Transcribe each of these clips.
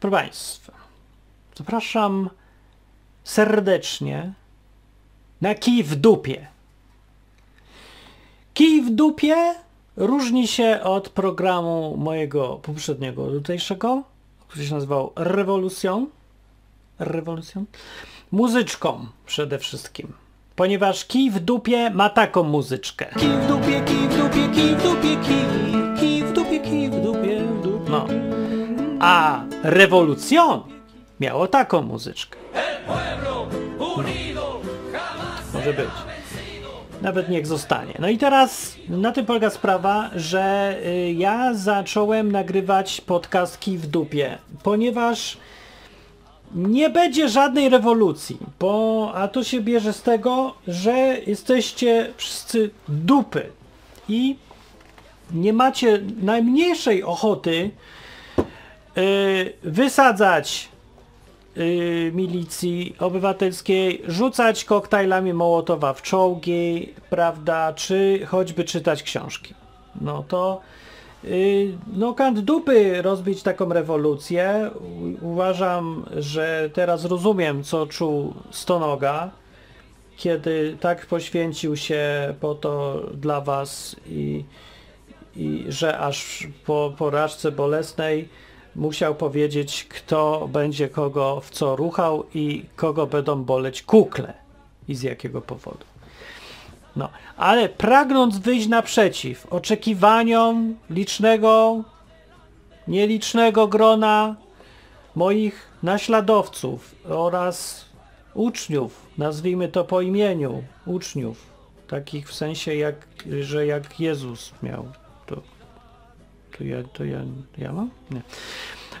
Proszę Państwa, zapraszam serdecznie na kij w dupie. Kij w dupie różni się od programu mojego poprzedniego, tutejszego, który się nazywał Rewolucją. Rewolucją? Muzyczką przede wszystkim. Ponieważ kij w dupie ma taką muzyczkę. Kij w dupie, kij w dupie, kij w dupie, kij, kij w dupie, kij w dupie, w dupie. No. A rewolucją miało taką muzyczkę. Może być. Nawet niech zostanie. No i teraz na tym polega sprawa, że y, ja zacząłem nagrywać podcastki w dupie, ponieważ nie będzie żadnej rewolucji, bo, a to się bierze z tego, że jesteście wszyscy dupy i nie macie najmniejszej ochoty y, wysadzać y, milicji obywatelskiej, rzucać koktajlami Mołotowa w czołgi, prawda, czy choćby czytać książki. No to y, no kant dupy rozbić taką rewolucję. Uważam, że teraz rozumiem, co czuł Stonoga, kiedy tak poświęcił się po to dla was i, i że aż po porażce bolesnej musiał powiedzieć, kto będzie kogo w co ruchał i kogo będą boleć kukle i z jakiego powodu. No, ale pragnąc wyjść naprzeciw oczekiwaniom licznego, nielicznego grona moich naśladowców oraz uczniów, nazwijmy to po imieniu, uczniów, takich w sensie jak, że jak Jezus miał, to, ja, to ja, ja mam? Nie.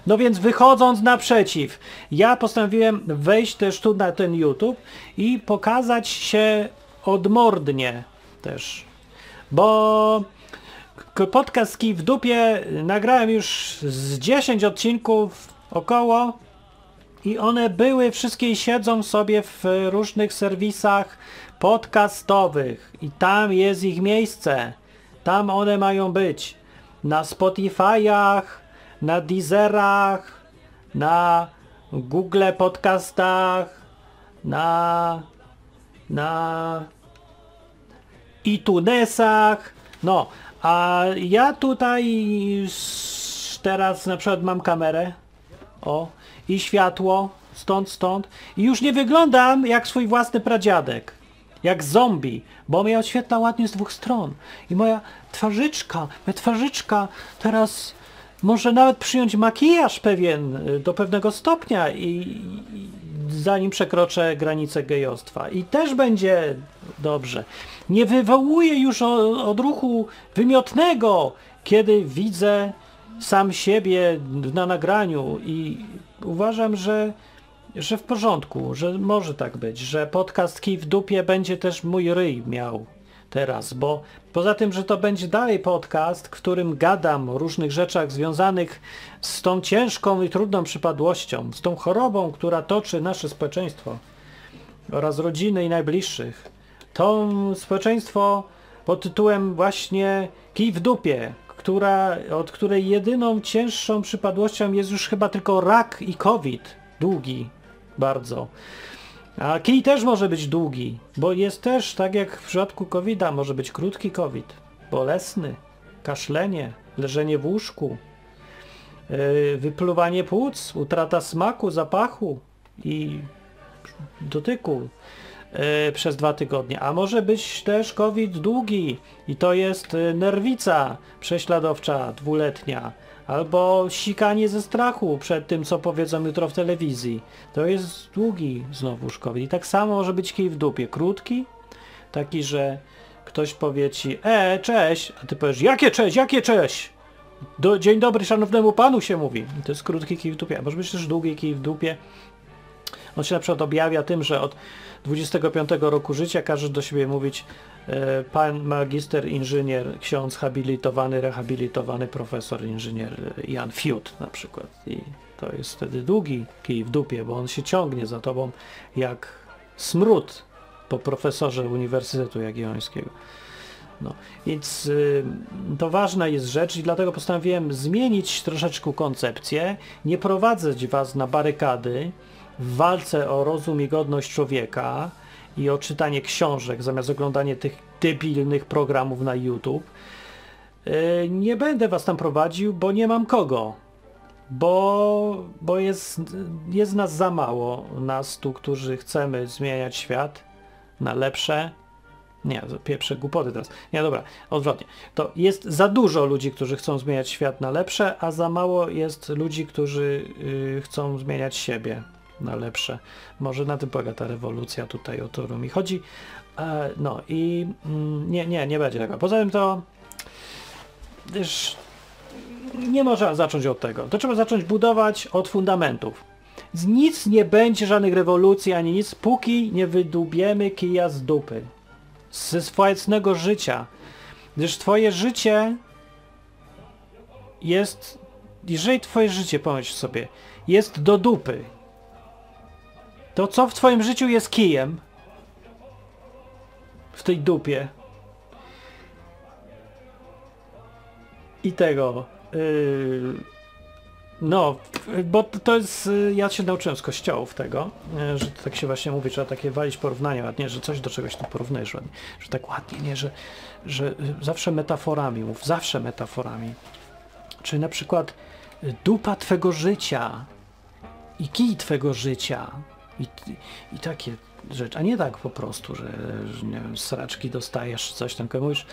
No więc wychodząc naprzeciw, ja postanowiłem wejść też tu na ten YouTube i pokazać się odmordnie też, bo podcast Kij w dupie nagrałem już z 10 odcinków około i one były, wszystkie siedzą sobie w różnych serwisach podcastowych i tam jest ich miejsce. Tam one mają być. Na Spotify'ach, na Deezerach, na Google Podcastach, na na iTunesach. No, a ja tutaj teraz na przykład mam kamerę. O, i światło, stąd, stąd. I już nie wyglądam jak swój własny pradziadek. Jak zombie, bo mnie oświetla ładnie z dwóch stron. I moja twarzyczka, twarzyczka teraz może nawet przyjąć makijaż pewien y, do pewnego stopnia i, i zanim przekroczę granicę gejostwa. I też będzie dobrze. Nie wywołuję już odruchu wymiotnego, kiedy widzę sam siebie na nagraniu i uważam, że, że w porządku, że może tak być, że podcast Kij w dupie będzie też mój ryj miał teraz, bo poza tym, że to będzie dalej podcast, którym gadam o różnych rzeczach związanych z tą ciężką i trudną przypadłością, z tą chorobą, która toczy nasze społeczeństwo oraz rodziny i najbliższych. To społeczeństwo pod tytułem właśnie kij w dupie, która, od której jedyną cięższą przypadłością jest już chyba tylko rak i COVID. Długi bardzo. A kij też może być długi, bo jest też, tak jak w przypadku COVID-a, może być krótki COVID. Bolesny, kaszlenie, leżenie w łóżku, yy, wypluwanie płuc, utrata smaku, zapachu i dotyku e, przez dwa tygodnie. A może być też COVID długi i to jest e, nerwica prześladowcza dwuletnia albo sikanie ze strachu przed tym, co powiedzą jutro w telewizji. To jest długi znowuż COVID. I tak samo może być kij w dupie. Krótki, taki, że ktoś powie ci, e, cześć, a ty powiesz, jakie cześć, jakie cześć? Do, dzień dobry szanownemu panu się mówi. I to jest krótki kij w dupie. A może być też długi kij w dupie, on się na przykład objawia tym, że od 25 roku życia każe do siebie mówić pan magister inżynier, ksiądz habilitowany, rehabilitowany profesor inżynier e, Jan Fiut na przykład. I to jest wtedy długi kij w dupie, bo on się ciągnie za tobą jak smród po profesorze Uniwersytetu Jagiellońskiego. No, więc y, to ważna jest rzecz i dlatego postanowiłem zmienić troszeczkę koncepcję, nie prowadzać was na barykady w walce o rozum i godność człowieka i o czytanie książek zamiast oglądanie tych debilnych programów na YouTube. Y, nie będę was tam prowadził, bo nie mam kogo. Bo, bo jest, jest nas za mało, nas tu, którzy chcemy zmieniać świat na lepsze. Nie, pierwsze głupoty teraz. Nie, dobra, odwrotnie. To jest za dużo ludzi, którzy chcą zmieniać świat na lepsze, a za mało jest ludzi, którzy yy, chcą zmieniać siebie na lepsze. Może na tym polega ta rewolucja tutaj, o którą mi chodzi. E, no i mm, nie, nie, nie będzie tego. Poza tym to też nie można zacząć od tego. To trzeba zacząć budować od fundamentów. Z nic nie będzie żadnych rewolucji ani nic, póki nie wydubiemy kija z dupy. Ze swojego życia. Gdyż twoje życie jest, jeżeli twoje życie, pomyśl sobie, jest do dupy, to co w twoim życiu jest kijem? W tej dupie. I tego. Yy, no, bo to jest, y, ja się nauczyłem z kościołów tego, y, że tak się właśnie mówi, trzeba takie walić porównania ładnie, że coś do czegoś tu porównujesz ładnie, że tak ładnie, nie, że, że y, zawsze metaforami mów, zawsze metaforami. Czy na przykład dupa twego życia i kij twego życia i, i takie rzeczy, a nie tak po prostu, że, że nie wiem, sraczki dostajesz, coś tam, mówisz,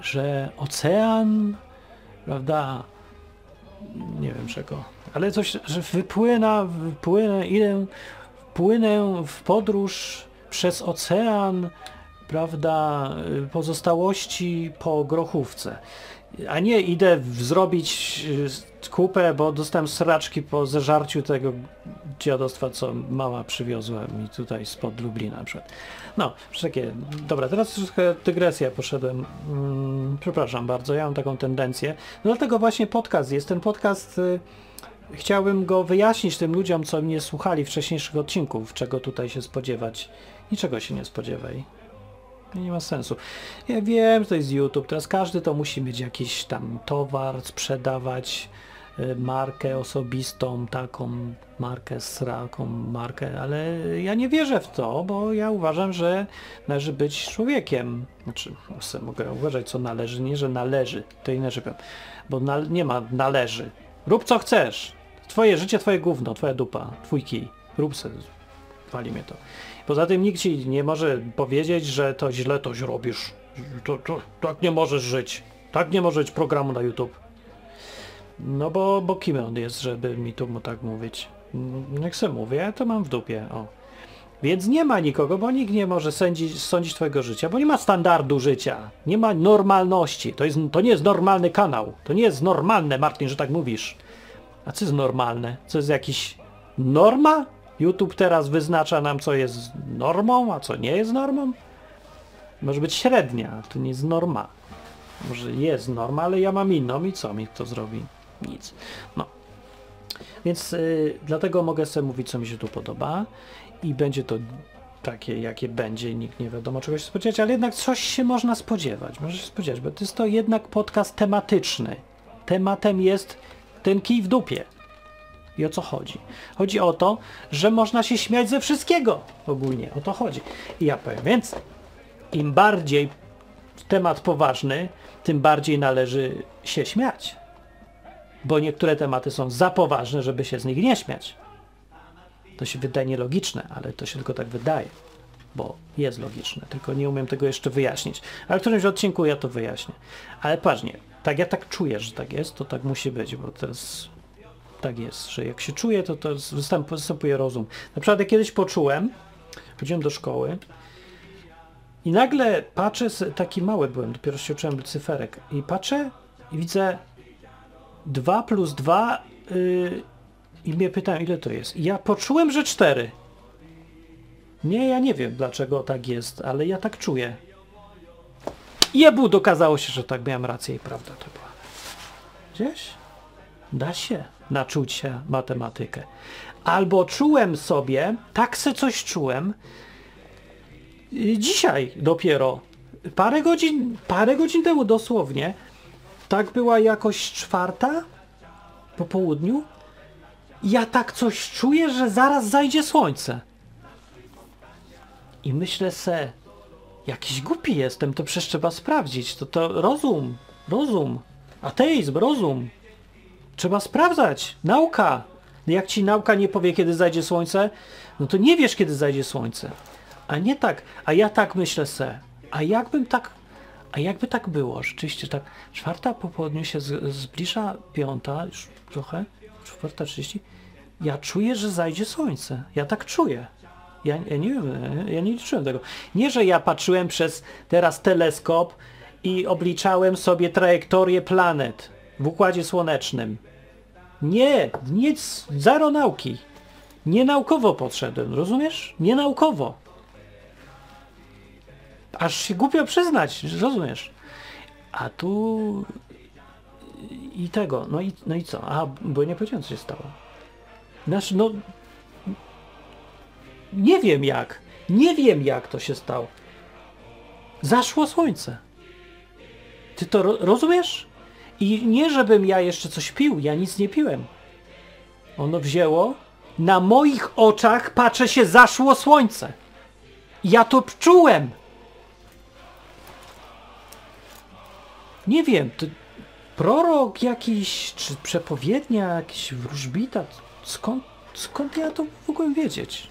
że ocean, prawda, nie wiem czego, ale coś, że wypłyna, wypłynę, idę, płynę w podróż przez ocean, prawda, pozostałości po grochówce. A nie idę zrobić y, kupę, bo dostałem sraczki po zeżarciu tego dziadostwa, co mama przywiozła mi tutaj spod Lublina na przykład. No, takie, dobra, teraz trochę dygresja poszedłem. Hmm, przepraszam bardzo, ja mam taką tendencję. No dlatego właśnie podcast jest. Ten podcast y, chciałbym go wyjaśnić tym ludziom, co mnie słuchali wcześniejszych odcinków, czego tutaj się spodziewać. Niczego się nie spodziewaj. Nie ma sensu. Ja wiem, że to jest YouTube, teraz każdy to musi mieć jakiś tam towar, sprzedawać, y, markę osobistą, taką markę, sraką markę, ale ja nie wierzę w to, bo ja uważam, że należy być człowiekiem. Znaczy, mogę uważać, co należy, nie, że należy, to inaczej bo na, nie ma należy. Rób co chcesz. Twoje życie, twoje gówno, twoja dupa, twój kij. Rób sobie, wali mnie to. Poza tym nikt ci nie może powiedzieć, że to źle to robisz. To, to, tak nie możesz żyć. Tak nie może być programu na YouTube. No bo, bo kim on jest, żeby mi tu mu tak mówić? Jak sobie mówię, to mam w dupie. O. Więc nie ma nikogo, bo nikt nie może sądzić, sądzić twojego życia, bo nie ma standardu życia, nie ma normalności. To, jest, to nie jest normalny kanał. To nie jest normalne, Martin, że tak mówisz. A co jest normalne? Co jest jakiś norma? YouTube teraz wyznacza nam, co jest normą, a co nie jest normą? Może być średnia, to nie jest norma. Może jest norma, ale ja mam inną i co mi to zrobi? Nic. No. Więc yy, dlatego mogę sobie mówić, co mi się tu podoba i będzie to takie, jakie będzie, nikt nie wiadomo czego się spodziewać, ale jednak coś się można spodziewać. Może się spodziewać, bo to jest to jednak podcast tematyczny. Tematem jest ten kij w dupie. I o co chodzi? Chodzi o to, że można się śmiać ze wszystkiego. Ogólnie o to chodzi. I ja powiem więcej. Im bardziej temat poważny, tym bardziej należy się śmiać. Bo niektóre tematy są za poważne, żeby się z nich nie śmiać. To się wydaje nielogiczne, ale to się tylko tak wydaje, bo jest logiczne, tylko nie umiem tego jeszcze wyjaśnić. Ale w którymś odcinku ja to wyjaśnię. Ale patrzcie, tak ja tak czuję, że tak jest, to tak musi być, bo teraz tak jest, że jak się czuję, to, to występuje rozum. Na przykład jak kiedyś poczułem, chodziłem do szkoły i nagle patrzę, taki mały byłem, dopiero się uczyłem cyferek i patrzę i widzę 2 plus 2 yy, i mnie pytają ile to jest. I ja poczułem, że 4. Nie, ja nie wiem dlaczego tak jest, ale ja tak czuję. Jebu, dokazało się, że tak miałem rację i prawda to była. Gdzieś? Da się czuć się matematykę. Albo czułem sobie, tak se coś czułem, dzisiaj dopiero, parę godzin, parę godzin temu dosłownie, tak była jakoś czwarta po południu. Ja tak coś czuję, że zaraz zajdzie słońce. I myślę se, jakiś głupi jestem, to przecież trzeba sprawdzić. To, to rozum, rozum, ateizm, rozum. Trzeba sprawdzać. Nauka. Jak ci nauka nie powie, kiedy zajdzie słońce, no to nie wiesz, kiedy zajdzie słońce. A nie tak. A ja tak myślę se. A jakbym tak. A jakby tak było, rzeczywiście tak. Czwarta po południu się zbliża piąta, już trochę, czwarta trzydzieści. Ja czuję, że zajdzie słońce. Ja tak czuję. Ja, ja nie wiem, ja nie liczyłem tego. Nie, że ja patrzyłem przez teraz teleskop i obliczałem sobie trajektorię planet w Układzie Słonecznym. Nie, nic, zero nauki. Nienaukowo podszedłem, rozumiesz? Nienaukowo. Aż się głupio przyznać, rozumiesz? A tu i tego, no i, no i co? A, bo nie powiedziałem, co się stało. Znaczy, no nie wiem jak, nie wiem jak to się stało. Zaszło słońce. Ty to ro rozumiesz? I nie, żebym ja jeszcze coś pił, ja nic nie piłem. Ono wzięło, na moich oczach, patrzę się, zaszło słońce. Ja to czułem. Nie wiem, to prorok jakiś, czy przepowiednia, jakiś wróżbita, skąd, skąd ja to w ogóle wiedzieć?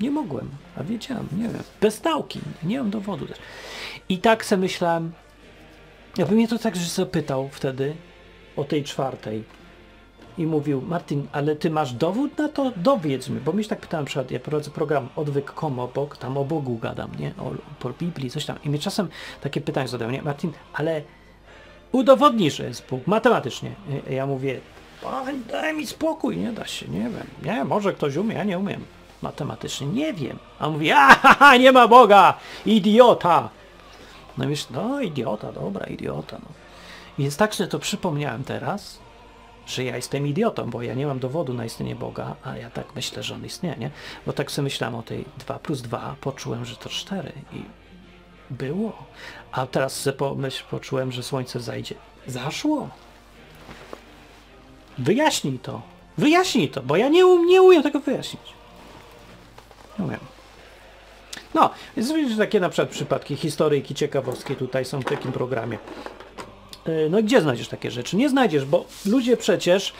Nie mogłem, a wiedziałem, nie wiem, bez nauki, nie mam dowodu też. I tak sobie myślałem, jakby mnie to tak że zapytał wtedy o tej czwartej i mówił, Martin, ale ty masz dowód na to? Dowiedz mi, bo mi się tak pytałem, przykład, ja prowadzę program Odwyk.com obok, tam o Bogu gadam, nie? O, po Biblii, coś tam. I mnie czasem takie pytanie zadają, nie? Martin, ale udowodnij, że jest Bóg, matematycznie. I ja mówię, daj mi spokój, nie da się, nie wiem. Nie, może ktoś umie, ja nie umiem matematycznie, nie wiem. A on mówi, a nie ma Boga, idiota. No wiesz, no idiota, dobra, idiota. No. Więc tak sobie to przypomniałem teraz, że ja jestem idiotą, bo ja nie mam dowodu na istnienie Boga, a ja tak myślę, że on istnieje, nie? Bo tak sobie myślałem o tej 2 plus 2, poczułem, że to 4 i było. A teraz sobie pomyśl, poczułem, że słońce zajdzie. Zaszło. Wyjaśnij to. Wyjaśnij to, bo ja nie, um, nie umiem tego wyjaśnić. Nie umiem. No, więc widzisz, takie na przykład przypadki historyjki ciekawostki tutaj są w takim programie. Yy, No i gdzie znajdziesz takie rzeczy? Nie znajdziesz, bo ludzie przecież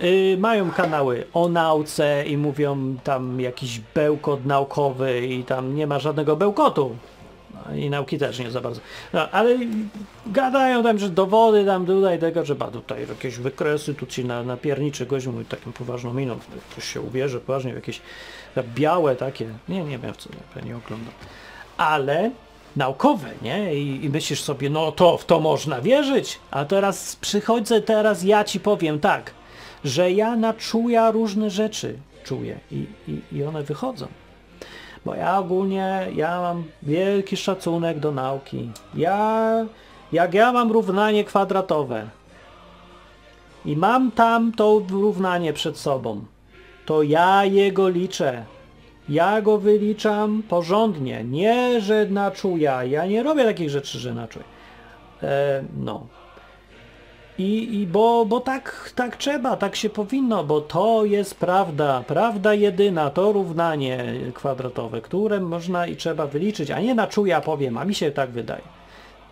yy, mają kanały o nauce i mówią tam jakiś bełkot naukowy i tam nie ma żadnego bełkotu. No, I nauki też nie za bardzo. No, ale gadają tam, że dowody tam tutaj tego, że ba, tutaj jakieś wykresy, tu ci na, na pierniczy gość mówi taką poważną miną, ktoś się ubierze poważnie w jakieś białe takie, nie, nie wiem co, ja nie oglądam. Ale naukowe, nie? I, I myślisz sobie, no to w to można wierzyć. A teraz przychodzę, teraz ja ci powiem tak, że ja na czuja różne rzeczy czuję i, i, i one wychodzą. Bo ja ogólnie, ja mam wielki szacunek do nauki. Ja, jak ja mam równanie kwadratowe i mam tam to równanie przed sobą, to ja jego liczę. Ja go wyliczam porządnie, nie że na czuja. Ja nie robię takich rzeczy, że na czuja. E, no. I, i bo, bo tak, tak trzeba, tak się powinno, bo to jest prawda, prawda jedyna, to równanie kwadratowe, które można i trzeba wyliczyć, a nie na czuja powiem, a mi się tak wydaje.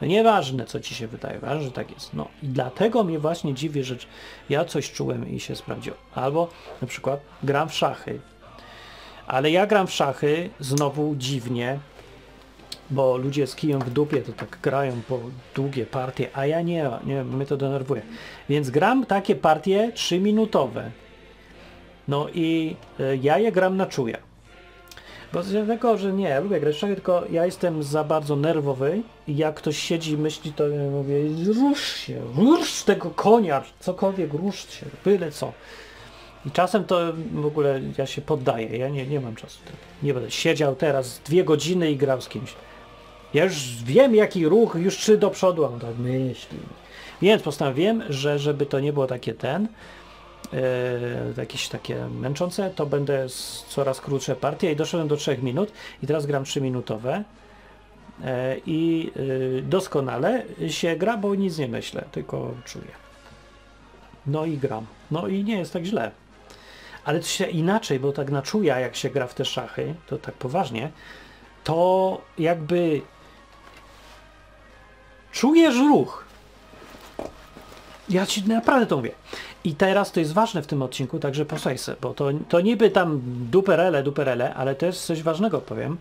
No nieważne, co ci się wydaje, ważne, że tak jest. No i dlatego mnie właśnie dziwi, że ja coś czułem i się sprawdziło. Albo na przykład gram w szachy, ale ja gram w szachy znowu dziwnie, bo ludzie z kijem w dupie to tak grają po długie partie, a ja nie, nie, mnie to denerwuje. Więc gram takie partie 3-minutowe. No i y, ja je gram na czuja. Bo z tego, że nie, lubię grać w szachy, tylko ja jestem za bardzo nerwowy i jak ktoś siedzi i myśli, to ja mówię, rusz się, rusz tego konia, cokolwiek, rusz się, byle co. I czasem to w ogóle ja się poddaję, ja nie, nie mam czasu. Nie będę siedział teraz dwie godziny i grał z kimś. Ja już wiem jaki ruch, już trzy do przodu, on tak myśli. Więc postanowiłem, że żeby to nie było takie ten, jakieś takie męczące, to będę coraz krótsze partie i doszedłem do 3 minut i teraz gram 3 minutowe. e, i y, doskonale się gra, bo nic nie myślę, tylko czuję. No i gram. No i nie jest tak źle. Ale to się inaczej, bo tak na czuja, jak się gra w te szachy, to tak poważnie, to jakby czujesz ruch. Ja ci naprawdę to mówię. I teraz to jest ważne w tym odcinku, także posłuchaj se, bo to, to niby tam duperele, duperele, ale to jest coś ważnego powiem.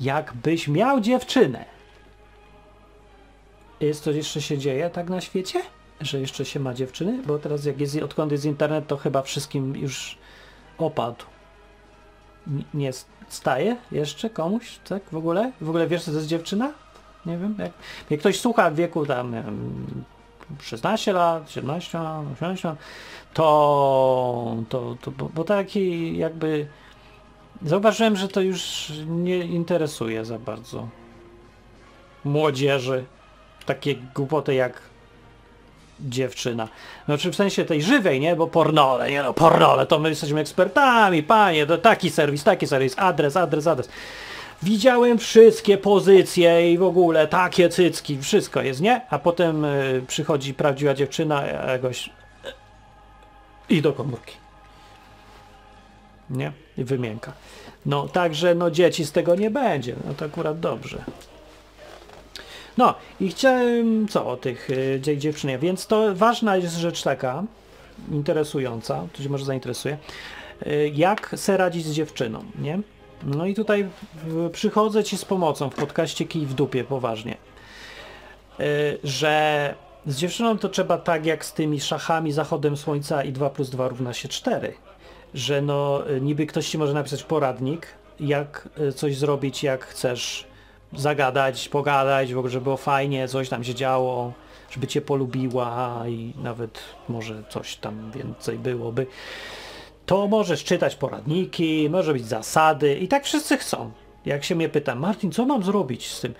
Jakbyś miał dziewczynę. Jest to jeszcze się dzieje tak na świecie? Że jeszcze się ma dziewczyny? Bo teraz jak jest, odkąd jest internet, to chyba wszystkim już opadł. N- nie staje jeszcze komuś, tak w ogóle? W ogóle wiesz, co to jest dziewczyna? Nie wiem. Jak, jak ktoś słucha w wieku tam 16 lat, 17, 18 lat, to, to, to bo, bo taki jakby zauważyłem, że to już nie interesuje za bardzo młodzieży. Takie głupoty jak dziewczyna. Znaczy w sensie tej żywej, nie? Bo pornole, nie no, pornole, to my jesteśmy ekspertami, panie, to taki serwis, taki serwis, adres, adres, adres. Widziałem wszystkie pozycje i w ogóle takie cycki, wszystko jest, nie? A potem y, przychodzi prawdziwa dziewczyna, jakoś i do komórki. Nie? I wymienka. No, także no dzieci z tego nie będzie. No to akurat dobrze. No i chciałem co o tych y, dzie- dziewczynie, więc to ważna jest rzecz taka, interesująca, to się może zainteresuje, y, jak se radzić z dziewczyną, nie? No i tutaj przychodzę ci z pomocą w podcaście Kij w dupie, poważnie. Y, że z dziewczyną to trzeba tak jak z tymi szachami zachodem słońca i 2 plus 2 równa się 4. Że no y, niby ktoś ci może napisać poradnik, jak y, coś zrobić, jak chcesz zagadać, pogadać, żeby było fajnie, coś tam się działo, żeby cię polubiła i nawet może coś tam więcej byłoby. To możesz czytać poradniki, może być zasady i tak wszyscy chcą. Jak się mnie pyta, Martin, co mam zrobić z tym?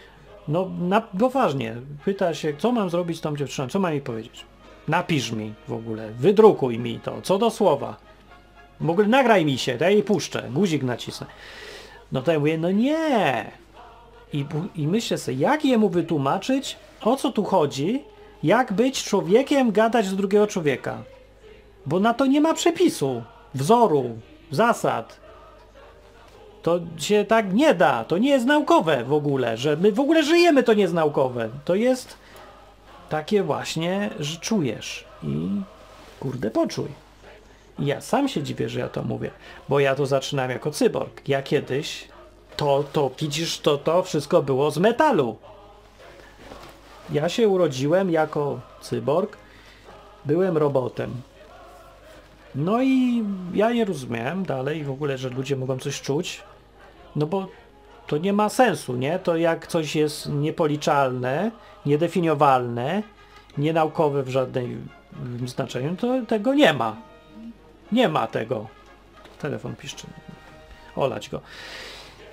No, na, poważnie, pyta się, co mam zrobić z tą dziewczyną, co mam jej powiedzieć? Napisz mi w ogóle, wydrukuj mi to, co do słowa. W ogóle nagraj mi się, to ja jej puszczę, guzik nacisnę. No to ja mówię, no nie, i, I myślę sobie, jak jemu wytłumaczyć, o co tu chodzi, jak być człowiekiem, gadać do drugiego człowieka. Bo na to nie ma przepisu, wzoru, zasad. To się tak nie da, to nie jest naukowe w ogóle, że my w ogóle żyjemy, to nie jest naukowe. To jest takie właśnie, że czujesz i kurde poczuj. I ja sam się dziwię, że ja to mówię, bo ja to zaczynam jako cyborg. Ja kiedyś to, to widzisz, to, to wszystko było z metalu. Ja się urodziłem jako cyborg, byłem robotem. No i ja nie rozumiałem dalej w ogóle, że ludzie mogą coś czuć, no bo to nie ma sensu, nie? To jak coś jest niepoliczalne, niedefiniowalne, nienaukowe w żadnym znaczeniu, to tego nie ma. Nie ma tego. Telefon piszczy. Olać go.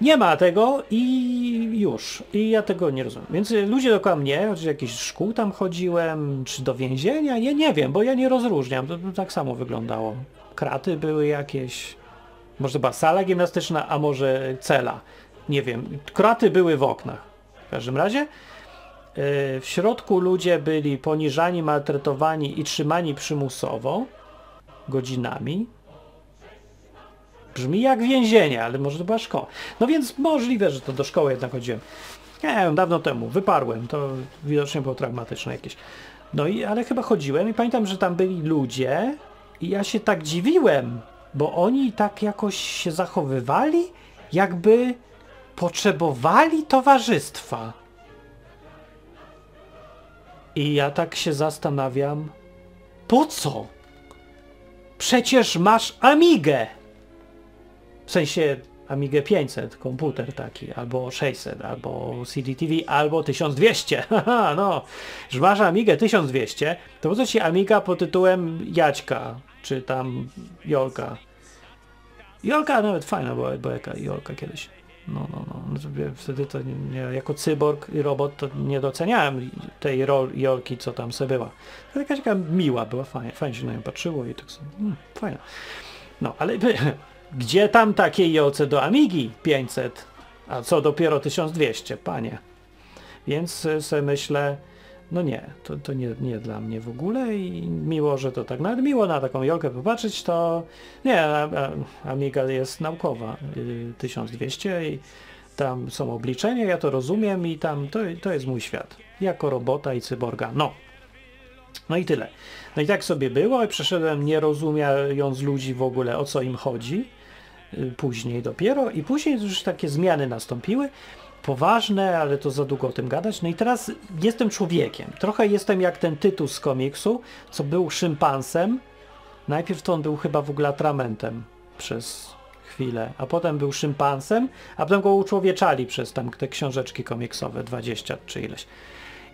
Nie ma tego i już. I ja tego nie rozumiem. Więc y, ludzie dookoła mnie, czy jakiś szkół tam chodziłem, czy do więzienia, nie, nie wiem, bo ja nie rozróżniam. To, to tak samo wyglądało. Kraty były jakieś, może była sala gimnastyczna, a może cela. Nie wiem. Kraty były w oknach. W każdym razie y, w środku ludzie byli poniżani, maltretowani i trzymani przymusowo godzinami. Brzmi jak więzienie, ale może to była szkoła. No więc możliwe, że to do szkoły jednak chodziłem. Nie wiem, dawno temu. Wyparłem. To widocznie było traumatyczne jakieś. No i, ale chyba chodziłem i pamiętam, że tam byli ludzie i ja się tak dziwiłem, bo oni tak jakoś się zachowywali, jakby potrzebowali towarzystwa. I ja tak się zastanawiam, po co? Przecież masz Amigę! W sensie Amigę 500, komputer taki, albo 600, albo CDTV, albo 1200. Haha, no, że masz Amigę 1200, to po co ci Amiga pod tytułem Jaćka, czy tam Jolka? Jolka nawet fajna była, była jaka Jolka kiedyś. No, no, no. Wtedy to nie, jako cyborg i robot to nie doceniałem tej rol Jolki, co tam sobie była. To jakaś taka miła była, fajnie, fajnie się na nią patrzyło i tak sobie, hmm, fajna. No, ale gdzie tam takiej Jolce do Amigi 500, a co dopiero 1200, panie. Więc y, sobie myślę, no nie, to, to nie, nie dla mnie w ogóle i miło, że to tak, nawet miło na taką Jolkę popatrzeć, to nie, Amiga jest naukowa, y, 1200 i tam są obliczenia, ja to rozumiem i tam to, to jest mój świat, jako robota i cyborga, no. No i tyle. No i tak sobie było i przeszedłem nie rozumiając ludzi w ogóle o co im chodzi, y, później dopiero i później już takie zmiany nastąpiły, poważne, ale to za długo o tym gadać. No i teraz jestem człowiekiem. Trochę jestem jak ten tytuł z komiksu, co był szympansem. Najpierw to on był chyba w ogóle atramentem przez chwilę, a potem był szympansem, a potem go uczłowieczali przez tam te książeczki komiksowe, 20 czy ileś.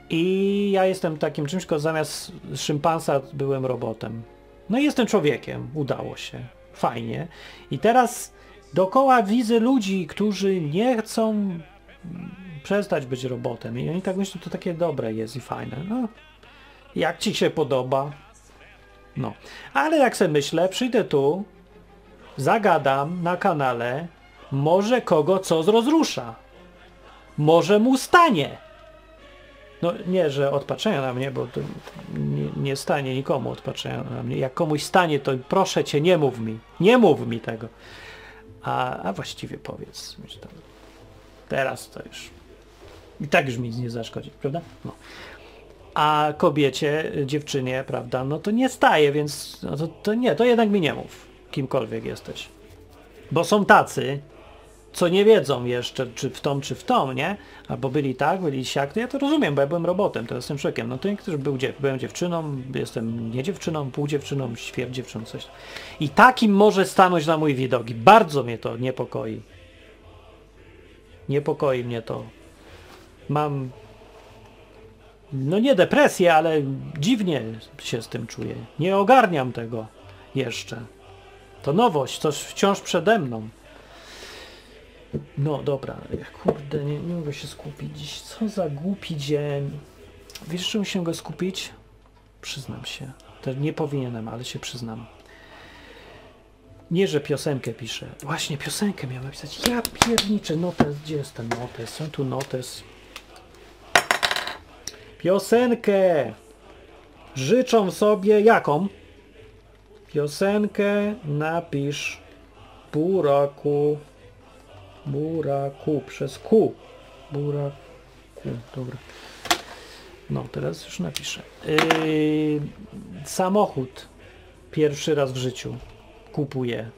I ja jestem takim czymś, tylko zamiast szympansa byłem robotem. No i jestem człowiekiem, udało się. Fajnie. I teraz dookoła widzę ludzi, którzy nie chcą przestać być robotem. I oni tak myślą, to takie dobre jest i fajne. No, jak ci się podoba? No. Ale jak sobie myślę, przyjdę tu, zagadam na kanale, może kogo co rozrusza. Może mu stanie. No nie, że odpatrzenia na mnie, bo to nie, nie stanie nikomu odpatrzenia na mnie. Jak komuś stanie, to proszę cię, nie mów mi. Nie mów mi tego. A, a właściwie powiedz. Teraz to już i tak już mi nie zaszkodzi, prawda? No. A kobiecie, dziewczynie, prawda, no to nie staje, więc no to, to nie, to jednak mi nie mów, kimkolwiek jesteś. Bo są tacy, co nie wiedzą jeszcze, czy w tom, czy w tom, nie? Albo byli tak, byli siak, to ja to rozumiem, bo ja byłem robotem, to jestem człowiekiem. No to niektórzy był, byłem dziewczyną, jestem nie dziewczyną, pół dziewczyną, świer dziewczyną, coś. I takim może stanąć na mój widok i bardzo mnie to niepokoi. Niepokoi mnie to. Mam no nie depresję, ale dziwnie się z tym czuję. Nie ogarniam tego jeszcze. To nowość, coś wciąż przede mną. No dobra, kurde, nie, nie mogę się skupić dziś. Co za głupi dzień. Wiesz, czym się go skupić? Przyznam się. To nie powinienem, ale się przyznam. Nie, że piosenkę piszę. Właśnie, piosenkę miałem napisać. Ja pierniczę, notes. Gdzie jest ten notes? Są tu notes. Piosenkę! Życzą sobie jaką? Piosenkę napisz buraku. Buraku przez Q. Buraku. Dobra. No, teraz już napiszę. Yy, samochód. Pierwszy raz w życiu kupuję.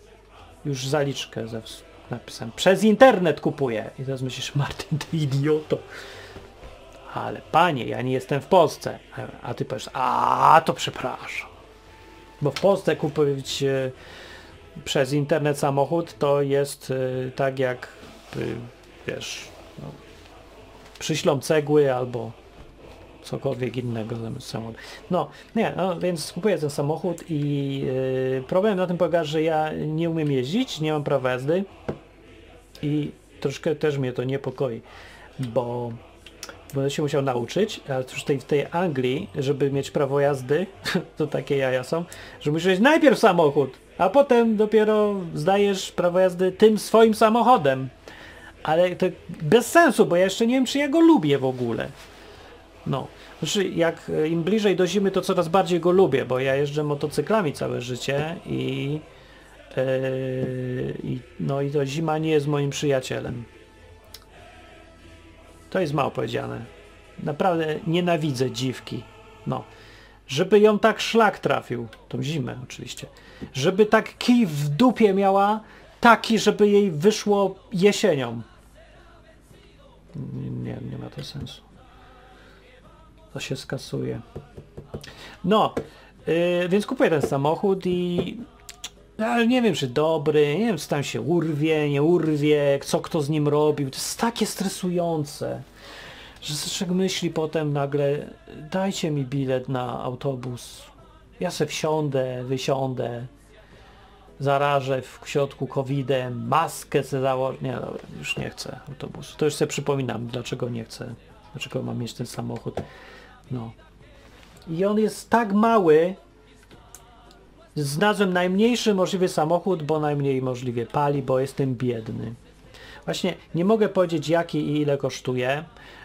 Już zaliczkę ze napisem. Przez internet kupuję. I teraz myślisz, Martin, ty idioto. Ale panie, ja nie jestem w Polsce. A ty powiesz, a to przepraszam. Bo w Polsce kupić e, przez internet samochód to jest e, tak jak y, wiesz, no, przyślą cegły albo cokolwiek innego zamiast samochodu. No, nie, no, więc kupuję ten samochód i yy, problem na tym polega, że ja nie umiem jeździć, nie mam prawa jazdy i troszkę też mnie to niepokoi, bo będę się musiał nauczyć, ale już w tej Anglii, żeby mieć prawo jazdy, to takie jaja są, że musisz mieć najpierw samochód, a potem dopiero zdajesz prawo jazdy tym swoim samochodem. Ale to bez sensu, bo ja jeszcze nie wiem, czy ja go lubię w ogóle. No, znaczy jak im bliżej do zimy, to coraz bardziej go lubię, bo ja jeżdżę motocyklami całe życie i, yy, no i to zima nie jest moim przyjacielem. To jest mało powiedziane. Naprawdę nienawidzę dziwki. No. Żeby ją tak szlak trafił, tą zimę oczywiście, żeby tak kij w dupie miała, taki, żeby jej wyszło jesienią. Nie, nie ma to sensu to się skasuje. No, yy, więc kupuję ten samochód i ale nie wiem, czy dobry, nie wiem, czy tam się urwie, nie urwie, co kto z nim robił. To jest takie stresujące, że człowiek myśli potem nagle, dajcie mi bilet na autobus, ja se wsiądę, wysiądę, zarażę w środku covidem, maskę se założę. Nie, dobra, już nie chcę autobusu. To już sobie przypominam, dlaczego nie chcę, dlaczego mam mieć ten samochód. No. I on jest tak mały, znalazłem najmniejszy możliwy samochód, bo najmniej możliwie pali, bo jestem biedny. Właśnie nie mogę powiedzieć jaki i ile kosztuje,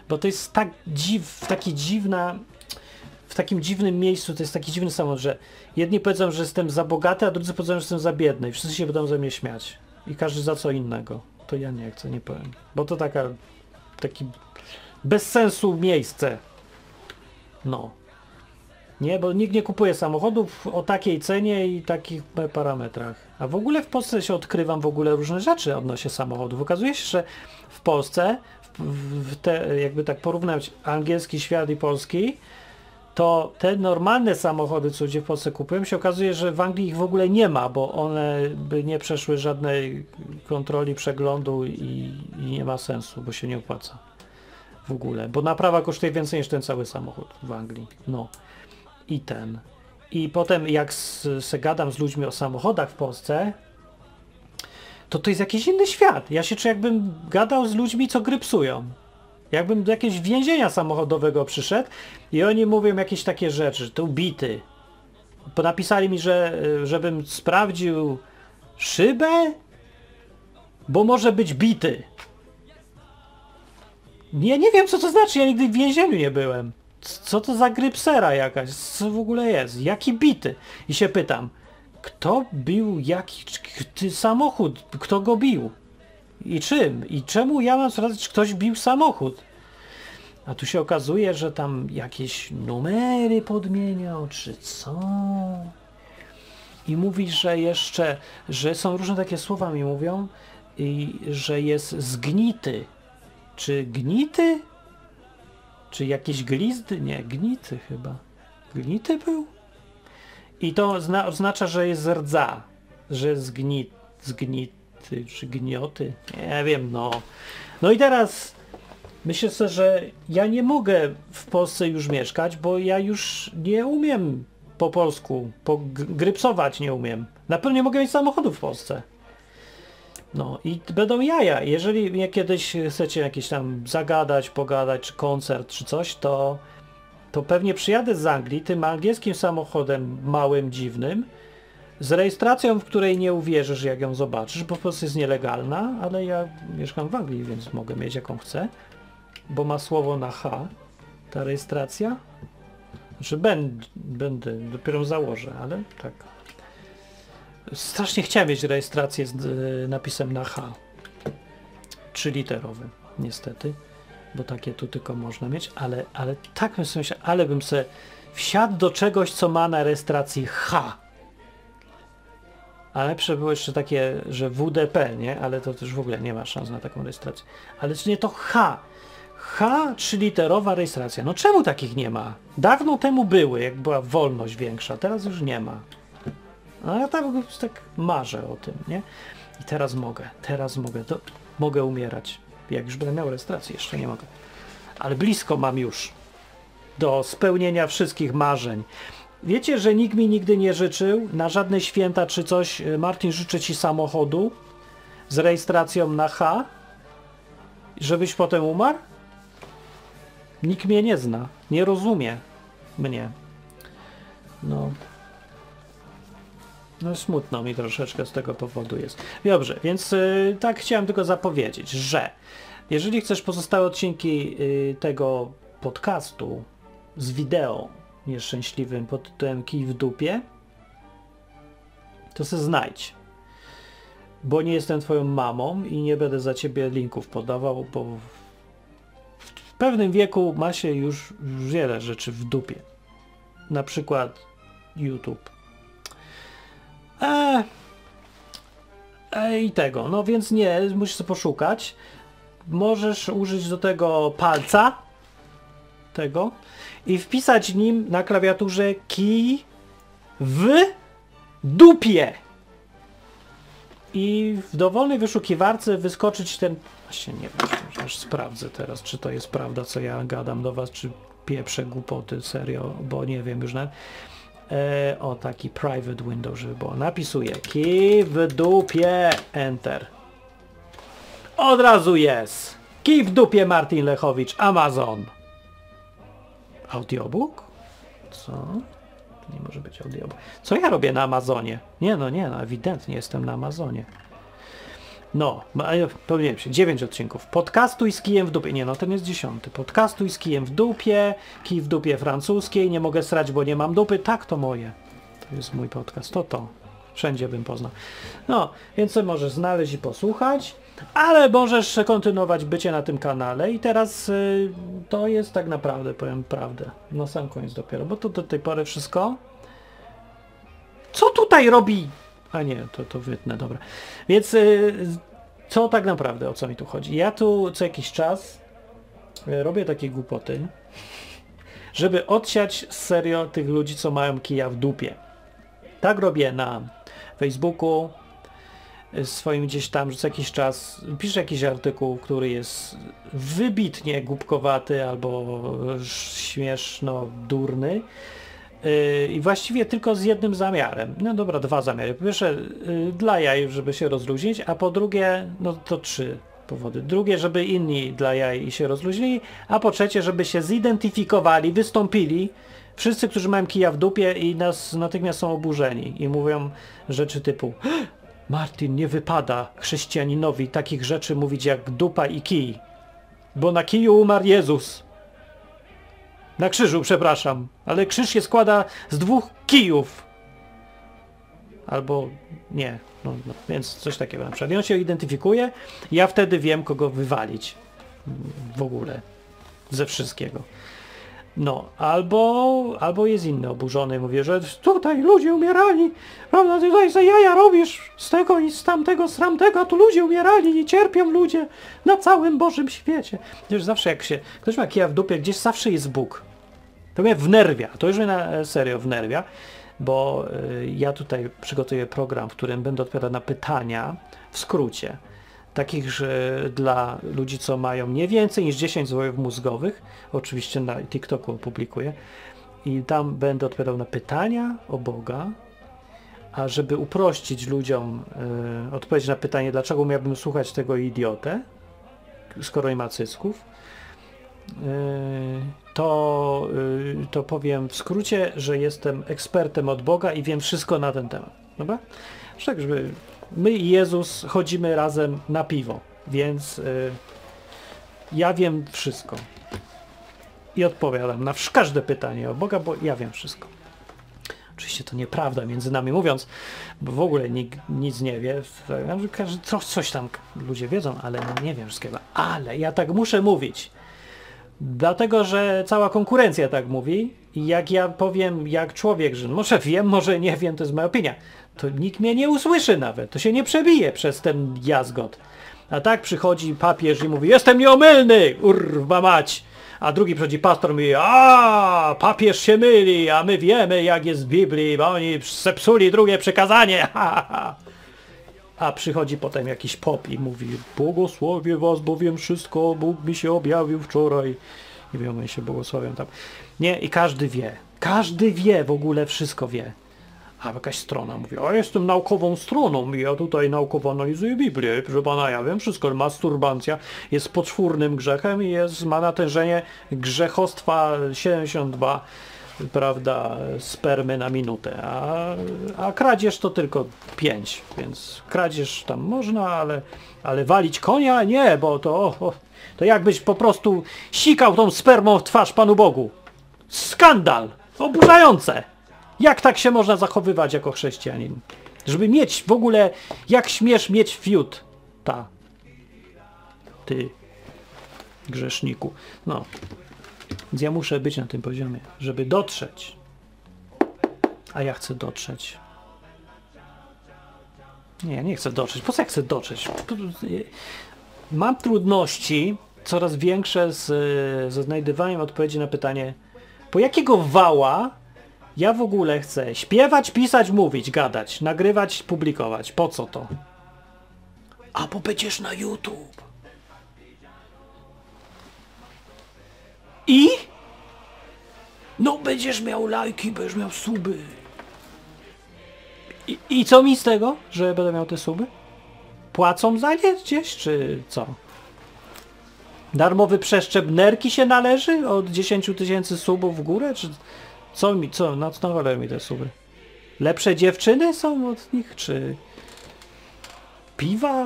bo to jest tak dziw, taki dziwna, w takim dziwnym miejscu, to jest taki dziwny samochód, że jedni powiedzą, że jestem za bogaty, a drudzy powiedzą, że jestem za biedny i wszyscy się będą ze mnie śmiać. I każdy za co innego. To ja nie chcę, nie powiem. Bo to taka, taki bez sensu miejsce. No. Nie, bo nikt nie kupuje samochodów o takiej cenie i takich parametrach. A w ogóle w Polsce się odkrywam w ogóle różne rzeczy odnośnie samochodów. Okazuje się, że w Polsce, te, jakby tak porównać angielski świat i polski, to te normalne samochody, co ludzie w Polsce kupują, się okazuje, że w Anglii ich w ogóle nie ma, bo one by nie przeszły żadnej kontroli, przeglądu i, i nie ma sensu, bo się nie opłaca w ogóle, bo naprawa kosztuje więcej niż ten cały samochód w Anglii. No i ten. I potem jak se gadam z ludźmi o samochodach w Polsce, to to jest jakiś inny świat. Ja się czuję jakbym gadał z ludźmi, co gry psują. Jakbym do jakiegoś więzienia samochodowego przyszedł i oni mówią jakieś takie rzeczy, to bity. Napisali mi, że żebym sprawdził szybę, bo może być bity. Ja nie wiem, co to znaczy, ja nigdy w więzieniu nie byłem. Co to za grypsera jakaś? Co w ogóle jest? Jaki bity? I się pytam, kto bił jaki samochód? Kto go bił? I czym? I czemu ja mam sprawdzić, czy ktoś bił samochód? A tu się okazuje, że tam jakieś numery podmieniał, czy co? I mówi, że jeszcze, że są różne takie słowa mi mówią, i że jest zgnity. Czy gnity? Czy jakieś glizdy? Nie, gnity chyba. Gnity był? I to oznacza, że jest rdza, że zgnit, zgnity, czy gnioty. Nie wiem, no. No i teraz myślę sobie, że ja nie mogę w Polsce już mieszkać, bo ja już nie umiem po polsku, po grypsować nie umiem. Na pewno nie mogę mieć samochodu w Polsce. No i będą jaja. Jeżeli mnie kiedyś chcecie jakieś tam zagadać, pogadać, czy koncert, czy coś, to, to pewnie przyjadę z Anglii tym angielskim samochodem małym, dziwnym, z rejestracją, w której nie uwierzysz, jak ją zobaczysz, bo po prostu jest nielegalna, ale ja mieszkam w Anglii, więc mogę mieć jaką chcę, bo ma słowo na H, ta rejestracja. Znaczy będę, będę dopiero założę, ale tak. Strasznie chciałem mieć rejestrację z y, napisem na H. Trzyliterowym, niestety, bo takie tu tylko można mieć, ale, ale tak bym sobie ale bym sobie wsiadł do czegoś, co ma na rejestracji H. A lepsze było jeszcze takie, że WDP, nie? Ale to też w ogóle nie ma szans na taką rejestrację. Ale czy nie to H. H, trzyliterowa rejestracja. No czemu takich nie ma? Dawno temu były, jak była wolność większa, teraz już nie ma. No ja tak, tak marzę o tym, nie? I teraz mogę, teraz mogę, to mogę umierać. Jak już będę miał rejestrację, jeszcze nie mogę. Ale blisko mam już do spełnienia wszystkich marzeń. Wiecie, że nikt mi nigdy nie życzył na żadne święta czy coś. Y, Martin życzy ci samochodu z rejestracją na H, żebyś potem umarł? Nikt mnie nie zna, nie rozumie mnie. No, no smutno mi troszeczkę z tego powodu jest. Dobrze, więc yy, tak chciałem tylko zapowiedzieć, że jeżeli chcesz pozostałe odcinki yy, tego podcastu z wideo nieszczęśliwym pod tytułem Kij w dupie, to se znajdź. Bo nie jestem twoją mamą i nie będę za ciebie linków podawał, bo w pewnym wieku ma się już wiele rzeczy w dupie. Na przykład YouTube E, e, I tego, no więc nie, musisz sobie poszukać. Możesz użyć do tego palca, tego, i wpisać nim na klawiaturze kij w dupie. I w dowolnej wyszukiwarce wyskoczyć ten... Właśnie nie wiem, aż sprawdzę teraz, czy to jest prawda, co ja gadam do was, czy pieprzę głupoty, serio, bo nie wiem już nawet. E, o, taki private window, żeby było. Napisuję kij w dupie, enter. Od razu jest. Kij w dupie Martin Lechowicz, Amazon. Audiobook? Co? To nie może być audiobook. Co ja robię na Amazonie? Nie no, nie no, ewidentnie jestem na Amazonie. No, pomyliłem się, 9 odcinków. Podcastuj z kijem w dupie. Nie, no ten jest dziesiąty. Podcastuj z kijem w dupie, kij w dupie francuskiej, nie mogę srać, bo nie mam dupy. Tak, to moje. To jest mój podcast, to to. Wszędzie bym poznał. No, więc możesz znaleźć i posłuchać, ale możesz kontynuować bycie na tym kanale i teraz y, to jest tak naprawdę, powiem prawdę, na sam koniec dopiero, bo to do tej pory wszystko. Co tutaj robi? A nie, to, to wytnę, dobra. Więc y, co tak naprawdę, o co mi tu chodzi? Ja tu co jakiś czas y, robię takie głupoty, żeby odsiać serio tych ludzi, co mają kija w dupie. Tak robię na Facebooku, y, swoim gdzieś tam, że co jakiś czas piszę jakiś artykuł, który jest wybitnie głupkowaty albo śmieszno durny i właściwie tylko z jednym zamiarem. No dobra, dwa zamiary. Po pierwsze yy, dla jaj, żeby się rozluźnić, a po drugie, no to trzy powody. Drugie, żeby inni dla jaj się rozluźnili, a po trzecie, żeby się zidentyfikowali, wystąpili wszyscy, którzy mają kija w dupie i nas natychmiast są oburzeni i mówią rzeczy typu Martin, nie wypada chrześcijaninowi takich rzeczy mówić jak dupa i kij, bo na kiju umarł Jezus. Na krzyżu, przepraszam, ale krzyż się składa z dwóch kijów. Albo nie, no, no, więc coś takiego na przykład. I on się identyfikuje, ja wtedy wiem, kogo wywalić w ogóle ze wszystkiego. No, albo, albo jest inny oburzony, mówię, że tutaj ludzie umierali, prawda, tutaj za jaja robisz z tego i z tamtego, z tamtego, a tu ludzie umierali i cierpią ludzie na całym Bożym świecie. Wiesz, zawsze jak się, ktoś ma kija w dupie, gdzieś zawsze jest Bóg. To mnie wnerwia, to już mnie na serio wnerwia, bo y, ja tutaj przygotuję program, w którym będę odpowiadał na pytania w skrócie. Takich, że dla ludzi, co mają nie więcej niż 10 zwojów mózgowych, oczywiście na TikToku opublikuję, i tam będę odpowiadał na pytania o Boga, a żeby uprościć ludziom y, odpowiedź na pytanie, dlaczego miałbym słuchać tego idiotę, skoro nie ma cysków, to, y, to powiem w skrócie, że jestem ekspertem od Boga i wiem wszystko na ten temat. Dobra? Tak, żeby my i Jezus chodzimy razem na piwo, więc y, ja wiem wszystko. I odpowiadam na każde pytanie o Boga, bo ja wiem wszystko. Oczywiście to nieprawda, między nami mówiąc, bo w ogóle nikt nic nie wie. Każdy, coś tam ludzie wiedzą, ale nie wiem wszystkiego. Ale ja tak muszę mówić. Dlatego, że cała konkurencja tak mówi i jak ja powiem jak człowiek, że może wiem, może nie wiem, to jest moja opinia to nikt mnie nie usłyszy nawet, to się nie przebije przez ten jazgot. A tak przychodzi papież i mówi, jestem nieomylny, urwa mać. A drugi przychodzi pastor i mówi, a papież się myli, a my wiemy jak jest w Biblii, bo oni zepsuli drugie przekazanie. A przychodzi potem jakiś pop i mówi, błogosławię was, bo wiem wszystko, Bóg mi się objawił wczoraj. Nie wiem, oni się błogosławią tam. Nie, i każdy wie. Każdy wie, w ogóle wszystko wie. A jakaś strona mówi, a jestem naukową stroną i ja tutaj naukowo analizuję Biblię. Proszę pana, ja wiem wszystko, masturbancja jest poczwórnym grzechem i jest, ma natężenie grzechostwa 72 prawda, spermy na minutę, a, a kradzież to tylko 5, więc kradzież tam można, ale, ale walić konia nie, bo to, to jakbyś po prostu sikał tą spermą w twarz Panu Bogu. Skandal! Oburzające! Jak tak się można zachowywać jako chrześcijanin? Żeby mieć w ogóle, jak śmiesz mieć fiut? Ta. Ty. Grzeszniku. No. Więc ja muszę być na tym poziomie, żeby dotrzeć. A ja chcę dotrzeć. Nie, nie chcę dotrzeć. Po co ja chcę dotrzeć? Mam trudności coraz większe z, ze znajdywaniem odpowiedzi na pytanie, po jakiego wała ja w ogóle chcę śpiewać, pisać, mówić, gadać, nagrywać, publikować. Po co to? A bo będziesz na YouTube. I? No będziesz miał lajki, będziesz miał suby. I, I co mi z tego, że będę miał te suby? Płacą za nie gdzieś, czy co? Darmowy przeszczep nerki się należy od 10 tysięcy subów w górę, czy... Co mi, co, na co nawalają mi te suby? Lepsze dziewczyny są od nich, czy piwa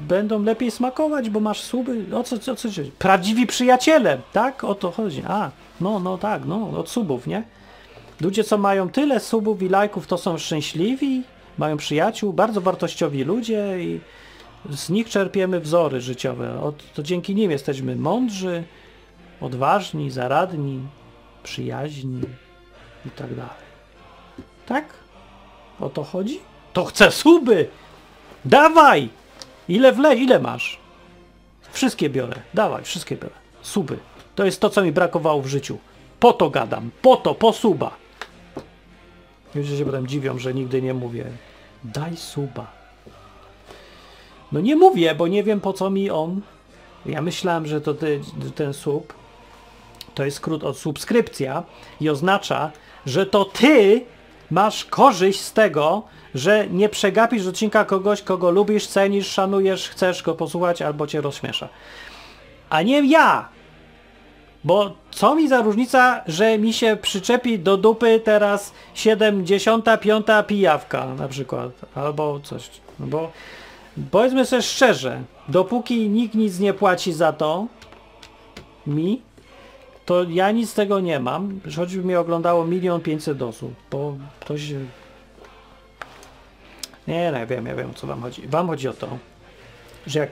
będą lepiej smakować, bo masz suby. O co, co, co? Prawdziwi przyjaciele, tak? O to chodzi. A, no, no tak, no, od subów, nie? Ludzie, co mają tyle subów i lajków, to są szczęśliwi, mają przyjaciół, bardzo wartościowi ludzie i z nich czerpiemy wzory życiowe. Od, to dzięki nim jesteśmy mądrzy, odważni, zaradni, przyjaźni i tak dalej. Tak? O to chodzi? To chcę suby! Dawaj! Ile wle, ile masz? Wszystkie biorę. Dawaj, wszystkie biorę. Suby. To jest to, co mi brakowało w życiu. Po to gadam. Po to, po suba. Ludzie się potem dziwią, że nigdy nie mówię. Daj suba. No nie mówię, bo nie wiem po co mi on. Ja myślałem, że to ty, ten sub to jest skrót od subskrypcja i oznacza, że to ty masz korzyść z tego, że nie przegapisz odcinka kogoś, kogo lubisz, cenisz, szanujesz, chcesz go posłuchać albo cię rozśmiesza. A nie ja! Bo co mi za różnica, że mi się przyczepi do dupy teraz 75 pijawka na przykład, albo coś. No bo powiedzmy sobie szczerze, dopóki nikt nic nie płaci za to, mi, to ja nic z tego nie mam, choćby mnie oglądało milion pięćset osób, bo to się... Nie, no ja wiem, ja wiem o co wam chodzi. Wam chodzi o to, że jak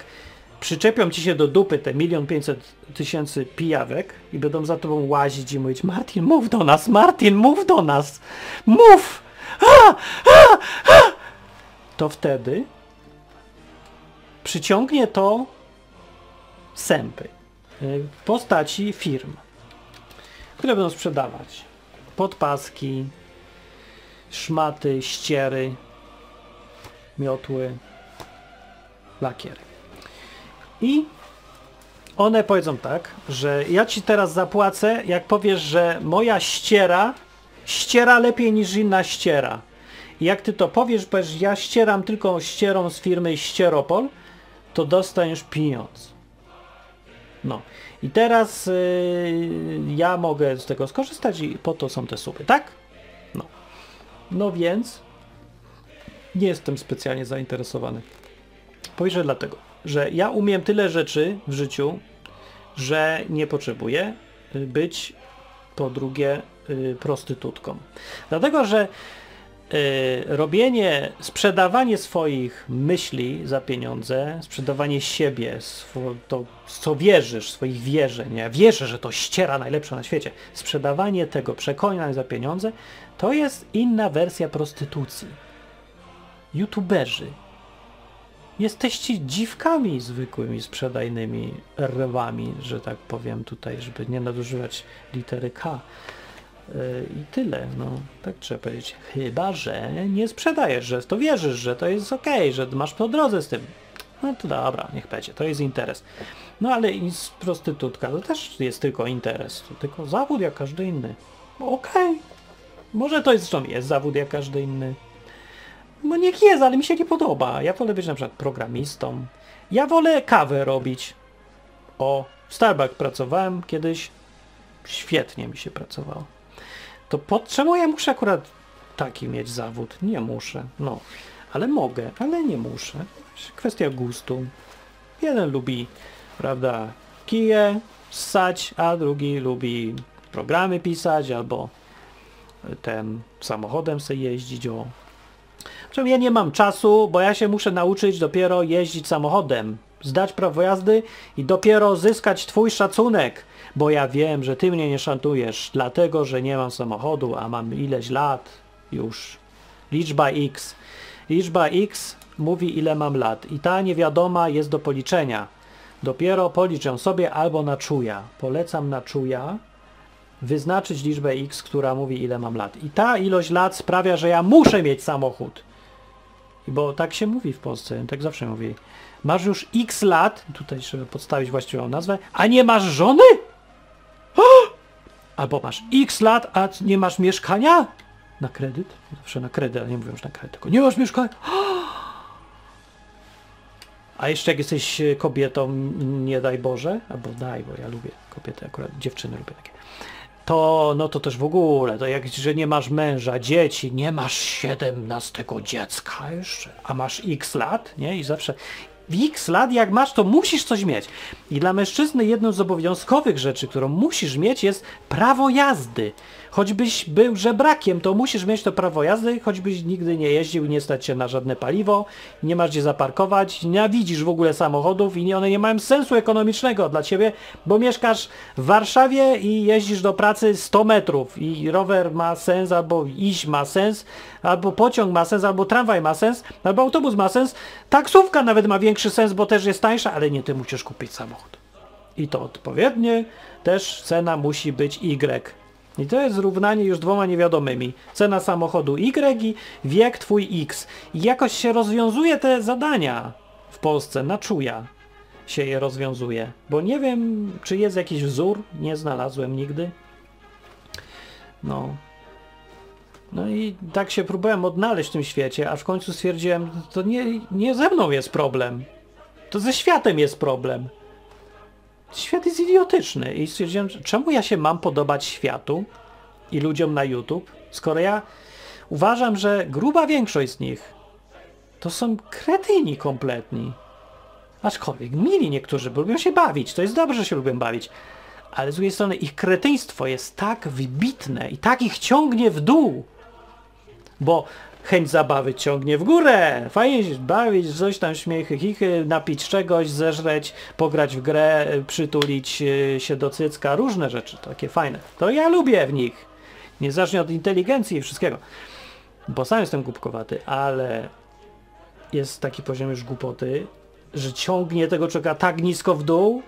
przyczepią ci się do dupy te milion pięćset tysięcy pijawek i będą za tobą łazić i mówić Martin, mów do nas, Martin, mów do nas, mów! To wtedy przyciągnie to sępy w postaci firm, które będą sprzedawać podpaski, szmaty, ściery, miotły, lakiery. I one powiedzą tak, że ja ci teraz zapłacę, jak powiesz, że moja ściera ściera lepiej niż inna ściera. I jak ty to powiesz, powiesz, ja ścieram tylko ścierą z firmy Ścieropol, to dostaniesz pieniądz. No. I teraz yy, ja mogę z tego skorzystać i po to są te suby, tak? No. No więc nie jestem specjalnie zainteresowany. Powiedzę dlatego, że ja umiem tyle rzeczy w życiu, że nie potrzebuję y, być po drugie y, prostytutką. Dlatego, że y, robienie, sprzedawanie swoich myśli za pieniądze, sprzedawanie siebie, to co wierzysz, swoich wierzeń, ja wierzę, że to ściera najlepsza na świecie, sprzedawanie tego przekonań za pieniądze, to jest inna wersja prostytucji. YouTuberzy Jesteście dziwkami zwykłymi, sprzedajnymi rwami, że tak powiem tutaj, żeby nie nadużywać litery K. Yy, I tyle, no, tak trzeba powiedzieć. Chyba, że nie sprzedajesz, że to wierzysz, że to jest ok, że masz po drodze z tym. No to dobra, niech będzie, to jest interes. No ale prostytutka to też jest tylko interes, to tylko zawód jak każdy inny. Okej, okay. może to jest, zresztą jest zawód jak każdy inny. No niech jest, ale mi się nie podoba. Ja wolę być na przykład programistą. Ja wolę kawę robić. O, w Starbucks pracowałem kiedyś. Świetnie mi się pracowało. To po czemu ja muszę akurat taki mieć zawód? Nie muszę. No, ale mogę, ale nie muszę. Kwestia gustu. Jeden lubi, prawda, kije ssać, a drugi lubi programy pisać albo ten samochodem sobie jeździć. O, Przynajmniej ja nie mam czasu, bo ja się muszę nauczyć dopiero jeździć samochodem, zdać prawo jazdy i dopiero zyskać twój szacunek, bo ja wiem, że ty mnie nie szantujesz, dlatego, że nie mam samochodu, a mam ileś lat już. Liczba X. Liczba X mówi ile mam lat i ta niewiadoma jest do policzenia. Dopiero policzę sobie albo na czuja. Polecam na czuja wyznaczyć liczbę x, która mówi ile mam lat. I ta ilość lat sprawia, że ja muszę mieć samochód. Bo tak się mówi w Polsce, tak zawsze mówi. Masz już x lat, tutaj trzeba podstawić właściwą nazwę, a nie masz żony? Albo masz x lat, a nie masz mieszkania? Na kredyt? Zawsze na kredyt, ale nie mówią już na kredyt, tylko nie masz mieszkania? A jeszcze jak jesteś kobietą, nie daj Boże, albo daj, bo ja lubię kobiety, akurat dziewczyny lubię takie to no to też w ogóle, to jak, że nie masz męża, dzieci, nie masz 17 dziecka jeszcze, a masz x lat, nie? I zawsze w x lat, jak masz, to musisz coś mieć. I dla mężczyzny jedną z obowiązkowych rzeczy, którą musisz mieć, jest prawo jazdy. Choćbyś był żebrakiem, to musisz mieć to prawo jazdy, choćbyś nigdy nie jeździł, nie stać się na żadne paliwo, nie masz gdzie zaparkować, nienawidzisz w ogóle samochodów i one nie mają sensu ekonomicznego dla ciebie, bo mieszkasz w Warszawie i jeździsz do pracy 100 metrów i rower ma sens, albo iść ma sens, albo pociąg ma sens, albo tramwaj ma sens, albo autobus ma sens, taksówka nawet ma większy sens, bo też jest tańsza, ale nie ty musisz kupić samochód. I to odpowiednie też cena musi być Y. I to jest zrównanie już dwoma niewiadomymi. Cena samochodu Y i wiek twój X. I jakoś się rozwiązuje te zadania w Polsce, na czuja się je rozwiązuje. Bo nie wiem, czy jest jakiś wzór, nie znalazłem nigdy. No. No i tak się próbowałem odnaleźć w tym świecie, a w końcu stwierdziłem, to nie, nie ze mną jest problem. To ze światem jest problem. Świat jest idiotyczny i stwierdziłem, czemu ja się mam podobać światu i ludziom na YouTube, skoro ja uważam, że gruba większość z nich to są kretyni kompletni. Aczkolwiek mili niektórzy, bo lubią się bawić, to jest dobrze, że się lubią bawić. Ale z drugiej strony ich kretyństwo jest tak wybitne i tak ich ciągnie w dół. Bo chęć zabawy ciągnie w górę. Fajnie się bawić, coś tam śmiechy, chichy, napić czegoś, zeżreć, pograć w grę, przytulić e, się do cycka, różne rzeczy takie fajne. To ja lubię w nich. Niezależnie od inteligencji i wszystkiego. Bo sam jestem głupkowaty, ale jest taki poziom już głupoty, że ciągnie tego człowieka tak nisko w dół,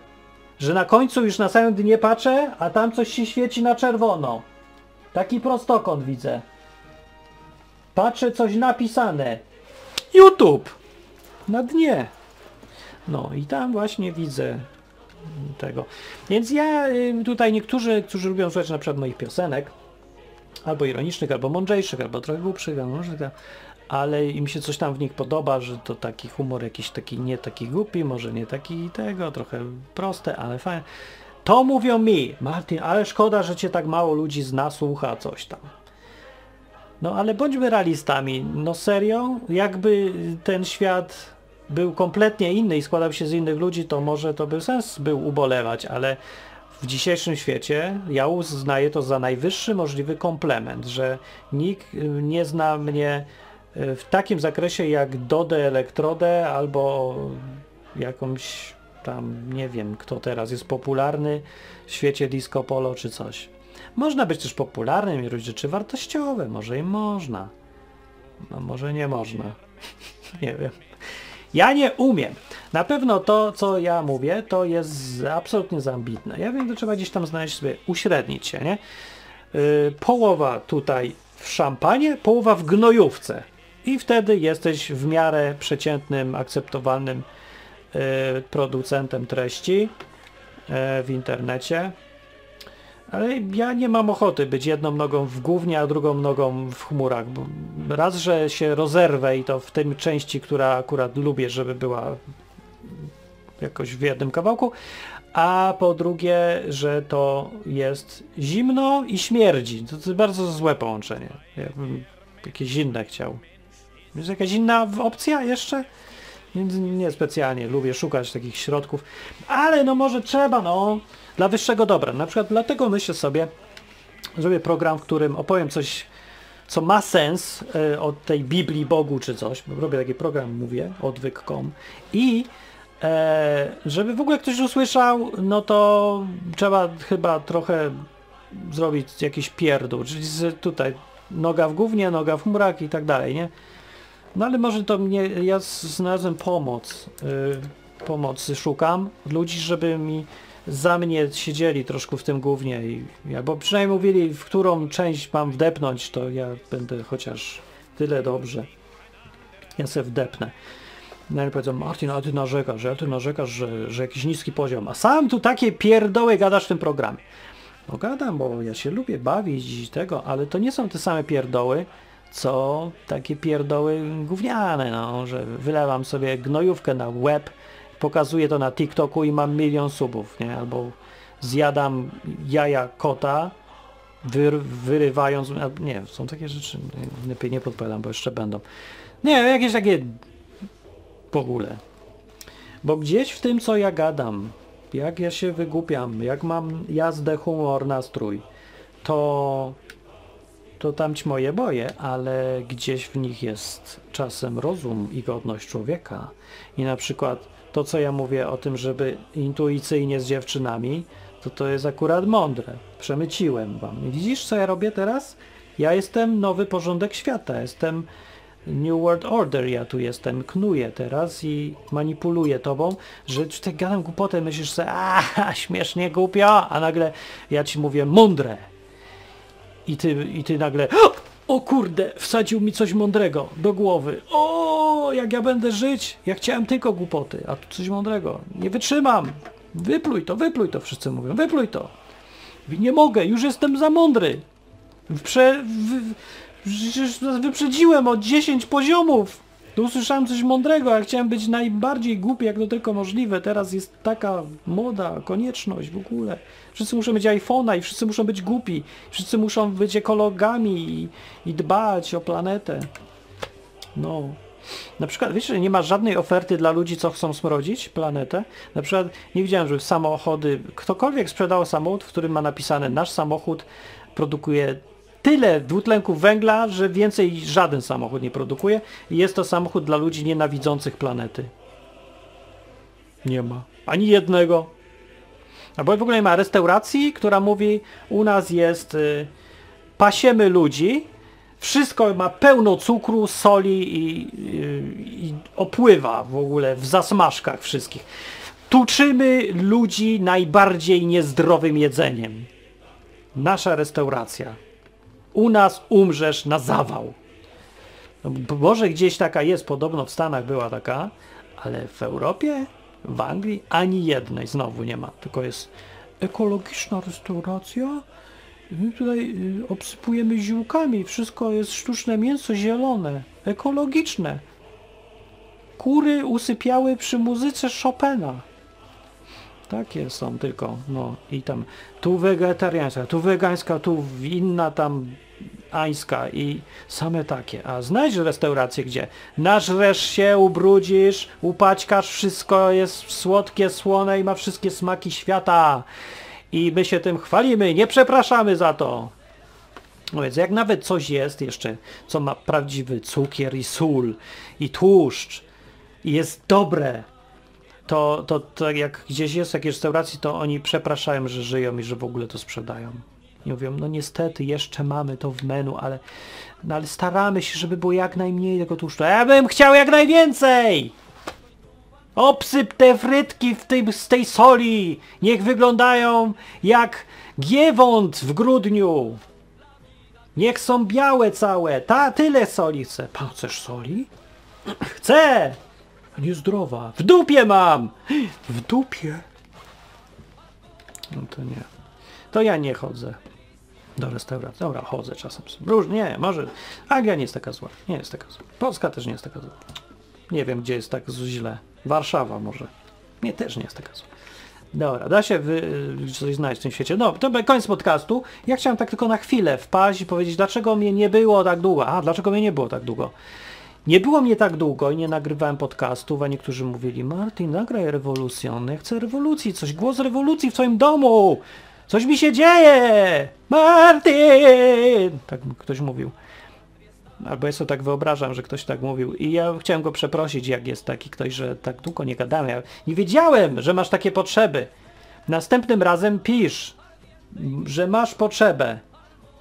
że na końcu już na samym dnie patrzę, a tam coś się świeci na czerwono. Taki prostokąt widzę. Patrzę coś napisane. YouTube! Na dnie. No i tam właśnie widzę tego. Więc ja tutaj niektórzy, którzy lubią słuchać na przykład moich piosenek, albo ironicznych, albo mądrzejszych, albo trochę głupszych, albo różnych, ale im się coś tam w nich podoba, że to taki humor jakiś taki nie taki głupi, może nie taki tego, trochę proste, ale fajne. To mówią mi, Martin, ale szkoda, że cię tak mało ludzi zna, słucha coś tam. No ale bądźmy realistami. No serio, jakby ten świat był kompletnie inny i składał się z innych ludzi, to może to by sens był ubolewać, ale w dzisiejszym świecie ja uznaję to za najwyższy możliwy komplement, że nikt nie zna mnie e, w takim zakresie jak Dodę Elektrodę albo jakąś tam, nie wiem kto teraz jest popularny w świecie disco polo czy coś. Można być też popularnym i robić rzeczy wartościowe, może i można. No może nie można. nie wiem. Ja nie umiem. Na pewno to, co ja mówię, to jest absolutnie zambitne. Ja wiem, że trzeba gdzieś tam znaleźć sobie, uśrednić się, nie? Yy, połowa tutaj w szampanie, połowa w gnojówce. I wtedy jesteś w miarę przeciętnym, akceptowalnym yy, producentem treści yy, w internecie. Ale ja nie mam ochoty być jedną nogą w głównie, a drugą nogą w chmurach. Bo raz, że się rozerwę i to w tym części, która akurat lubię, żeby była jakoś w jednym kawałku, a po drugie, że to jest zimno i śmierdzi. To, to bardzo złe połączenie. Ja bym jakieś inne chciał. Jest jakaś inna opcja jeszcze? Więc nie specjalnie lubię szukać takich środków, ale no może trzeba, no dla wyższego dobra. Na przykład dlatego myślę sobie, zrobię program, w którym opowiem coś, co ma sens y, od tej Biblii Bogu czy coś, robię taki program, mówię, odwyk.com i e, żeby w ogóle ktoś usłyszał, no to trzeba chyba trochę zrobić jakiś pierdół, czyli tutaj noga w głównie, noga w chmurach i tak dalej, nie? No ale może to mnie, ja znalazłem pomoc, y, pomocy szukam ludzi, żeby mi za mnie siedzieli troszkę w tym głównie i albo przynajmniej mówili, w którą część mam wdepnąć, to ja będę chociaż tyle dobrze. Ja se wdepnę. No i powiedzą, Martin, a ty narzekasz, a ty narzekasz, że, że jakiś niski poziom, a sam tu takie pierdoły gadasz w tym programie. No gadam, bo ja się lubię bawić i tego, ale to nie są te same pierdoły, co takie pierdoły gówniane, no, że wylewam sobie gnojówkę na web, pokazuję to na TikToku i mam milion subów, nie? Albo zjadam jaja kota, wyr wyrywając, nie, są takie rzeczy, lepiej nie podpowiadam, bo jeszcze będą. Nie, jakieś takie w ogóle. Bo gdzieś w tym, co ja gadam, jak ja się wygłupiam, jak mam jazdę, humor, nastrój, to, to tam ci moje boje, ale gdzieś w nich jest czasem rozum i godność człowieka. I na przykład to, co ja mówię o tym, żeby intuicyjnie z dziewczynami, to to jest akurat mądre. Przemyciłem wam. Widzisz, co ja robię teraz? Ja jestem nowy porządek świata, jestem New World Order, ja tu jestem, knuję teraz i manipuluję tobą, że tutaj gadam głupotę, myślisz sobie, a śmiesznie głupio, a nagle ja ci mówię mądre. I ty, i ty nagle, o kurde, wsadził mi coś mądrego do głowy. O, jak ja będę żyć? Ja chciałem tylko głupoty, a tu coś mądrego. Nie wytrzymam. Wypluj to, wypluj to, wszyscy mówią, wypluj to. Nie mogę, już jestem za mądry. Prze, wy, wyprzedziłem o 10 poziomów. Tu usłyszałem coś mądrego, ja chciałem być najbardziej głupi, jak to tylko możliwe. Teraz jest taka moda, konieczność w ogóle. Wszyscy muszą mieć iPhone'a i wszyscy muszą być głupi. Wszyscy muszą być ekologami i, i dbać o planetę. No. Na przykład, wiesz, że nie ma żadnej oferty dla ludzi, co chcą smrodzić planetę? Na przykład nie widziałem, żeby samochody, ktokolwiek sprzedał samochód, w którym ma napisane nasz samochód produkuje tyle dwutlenku węgla, że więcej żaden samochód nie produkuje i jest to samochód dla ludzi nienawidzących planety. Nie ma. Ani jednego. Albo w ogóle nie ma restauracji, która mówi u nas jest y, pasiemy ludzi, wszystko ma pełno cukru, soli i, y, i opływa w ogóle w zasmażkach wszystkich. Tuczymy ludzi najbardziej niezdrowym jedzeniem. Nasza restauracja. U nas umrzesz na zawał. No, może gdzieś taka jest, podobno w Stanach była taka, ale w Europie, w Anglii ani jednej znowu nie ma. Tylko jest ekologiczna restauracja. My tutaj y, obsypujemy ziółkami, wszystko jest sztuczne mięso zielone, ekologiczne. Kury usypiały przy muzyce Chopina. Takie są tylko, no i tam tu wegetariańska, tu wegańska, tu inna tam ańska i same takie. A znajdź restaurację, gdzie nażresz się, ubrudzisz, upaćkasz, wszystko jest słodkie, słone i ma wszystkie smaki świata. I my się tym chwalimy, nie przepraszamy za to. No więc jak nawet coś jest jeszcze, co ma prawdziwy cukier i sól i tłuszcz i jest dobre, to, to, to jak gdzieś jest w jakiejś restauracji, to oni przepraszają, że żyją i że w ogóle to sprzedają. I mówią, no niestety jeszcze mamy to w menu, ale, no ale staramy się, żeby było jak najmniej tego tłuszczu. Ja bym chciał jak najwięcej! Obsyp te frytki w tej, z tej soli! Niech wyglądają jak giewont w grudniu! Niech są białe całe! Ta, tyle soli chcę. Pan chcesz soli? Chcę! Niezdrowa. W dupie mam! W dupie? No to nie. To ja nie chodzę do restauracji. Dobra, chodzę czasem. Róż, nie, może. Anglia nie jest taka zła. Nie jest taka zła. Polska też nie jest taka zła. Nie wiem, gdzie jest tak źle. Warszawa może. Nie, też nie jest taka zła. Dobra, da się wy, coś znaleźć w tym świecie. No, to koniec podcastu. Ja chciałem tak tylko na chwilę wpaść i powiedzieć, dlaczego mnie nie było tak długo. A, dlaczego mnie nie było tak długo? Nie było mnie tak długo i nie nagrywałem podcastów, a niektórzy mówili, Martin, nagraj rewolucjon, ja chcę rewolucji, coś, głos rewolucji w swoim domu, coś mi się dzieje, Martin! Tak ktoś mówił. Albo ja sobie tak wyobrażam, że ktoś tak mówił i ja chciałem go przeprosić, jak jest taki ktoś, że tak długo nie gadałem. Ja nie wiedziałem, że masz takie potrzeby. Następnym razem pisz, że masz potrzebę.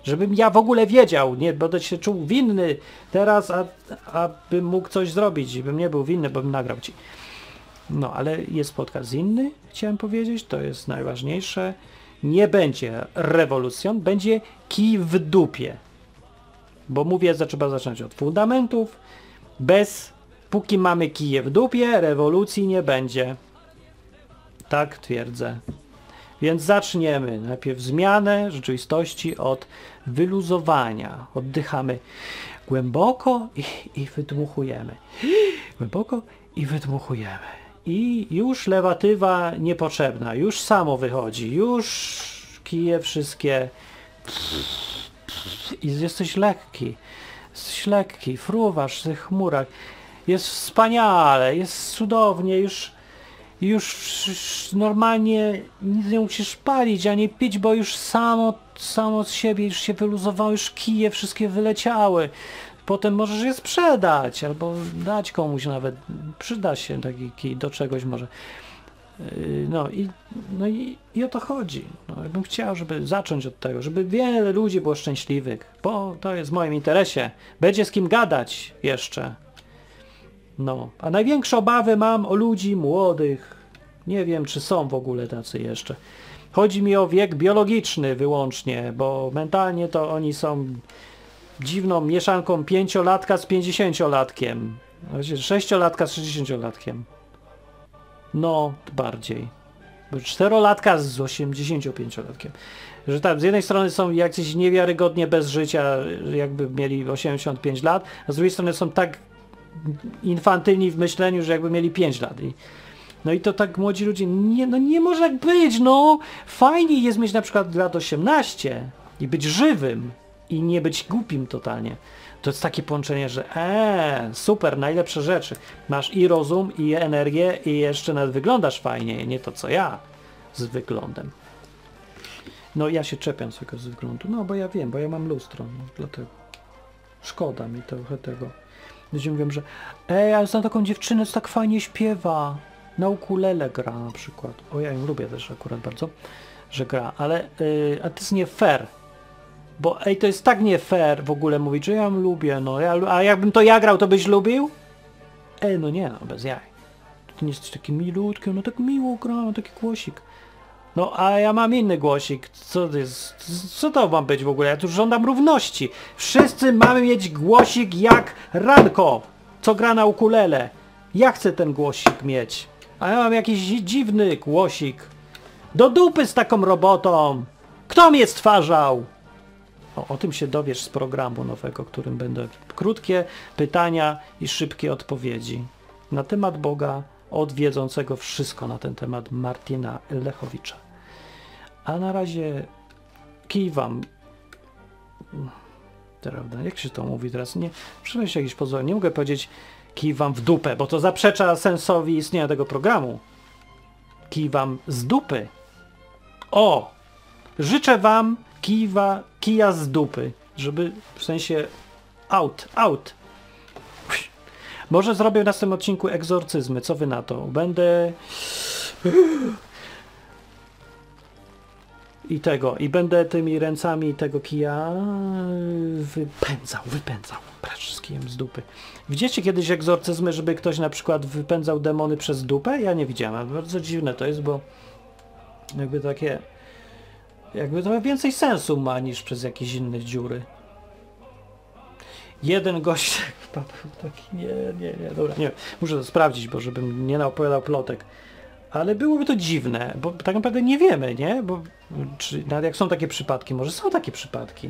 Żebym ja w ogóle wiedział, nie będę się czuł winny teraz, a, a bym mógł coś zrobić, bym nie był winny, bo bym nagrał ci. No, ale jest podcast inny, chciałem powiedzieć, to jest najważniejsze. Nie będzie rewolucjon, będzie kij w dupie. Bo mówię, że trzeba zacząć od fundamentów. Bez, póki mamy kije w dupie, rewolucji nie będzie. Tak twierdzę. Więc zaczniemy najpierw zmianę rzeczywistości od wyluzowania. Oddychamy głęboko i, i wydmuchujemy. Głęboko i wydmuchujemy. I już lewatywa niepotrzebna, już samo wychodzi, już kije wszystkie i jesteś lekki, jesteś lekki, fruwasz w tych chmurach, jest wspaniale, jest cudownie, już już normalnie nic nie musisz palić, ani pić, bo już samo, samo z siebie już się wyluzowały, już kije wszystkie wyleciały. Potem możesz je sprzedać, albo dać komuś nawet. Przyda się taki kij do czegoś może. Yy, No i, no i, i o to chodzi. No, ja bym chciał, żeby zacząć od tego, żeby wiele ludzi było szczęśliwych, bo to jest w moim interesie. Będzie z kim gadać jeszcze. No, a największe obawy mam o ludzi młodych. Nie wiem, czy są w ogóle tacy jeszcze. Chodzi mi o wiek biologiczny wyłącznie, bo mentalnie to oni są dziwną mieszanką pięciolatka z pięćdziesięciolatkiem. Sześciolatka z sześćdziesięciolatkiem. No, bardziej. Czterolatka z 85-latkiem. Że tam z jednej strony są jacyś niewiarygodnie bez życia, jakby mieli 85 lat, a z drugiej strony są tak infantylni w myśleniu, że jakby mieli 5 lat. I, no i to tak młodzi ludzie, nie, no nie może tak być, no. Fajnie jest mieć na przykład lat 18 i być żywym i nie być głupim totalnie. To jest takie połączenie, że eee, super, najlepsze rzeczy. Masz i rozum, i energię, i jeszcze nawet wyglądasz fajnie, nie to co ja z wyglądem. No ja się czepiam swojego z wyglądu, no bo ja wiem, bo ja mam lustro, no, dlatego. Szkoda mi trochę tego. Ludzie mówią, że ej, ale znam taką dziewczynę, co tak fajnie śpiewa. Na ukulele gra na przykład. O, ja ją lubię też akurat bardzo, że gra, ale yy, a to jest nie fair. Bo ej, to jest tak nie fair w ogóle mówić, że ja lubię, no, ja, a jakbym to ja grał, to byś lubił? Ej, no nie, no, bez jaj. Ty nie jesteś taki milutki, no tak miło gra, no taki głosik. No, a ja mam inny głosik. Co to jest? Co to ma być w ogóle? Ja tu żądam równości. Wszyscy mamy mieć głosik jak Ranko, co gra na ukulele. Ja chcę ten głosik mieć. A ja mam jakiś dzi- dziwny głosik. Do dupy z taką robotą. Kto mnie stwarzał? O, o tym się dowiesz z programu nowego, którym będą krótkie pytania i szybkie odpowiedzi na temat Boga od wiedzącego wszystko na ten temat Martina Lechowicza. A na razie kiwam. Prawda, jak się to mówi teraz? Nie, przynajmniej jakiś pozor. Nie mogę powiedzieć kiwam w dupę, bo to zaprzecza sensowi istnienia tego programu. Kiwam z dupy. O! Życzę wam kiwa, kija z dupy, żeby w sensie out, out. Może zrobię w następnym odcinku egzorcyzmy, co wy na to? Będę... I tego, i będę tymi ręcami tego kija wypędzał, wypędzał, precz z kijem z dupy. Widzicie kiedyś egzorcyzmy, żeby ktoś na przykład wypędzał demony przez dupę? Ja nie widziałem, bardzo dziwne to jest, bo jakby takie jakby to więcej sensu ma niż przez jakieś inne dziury. Jeden gość Paweł taki, nie, nie, nie, dobra, nie, muszę to sprawdzić, bo żebym nie naopowiadał plotek. Ale byłoby to dziwne, bo tak naprawdę nie wiemy, nie? Bo czy, nawet jak są takie przypadki, może są takie przypadki.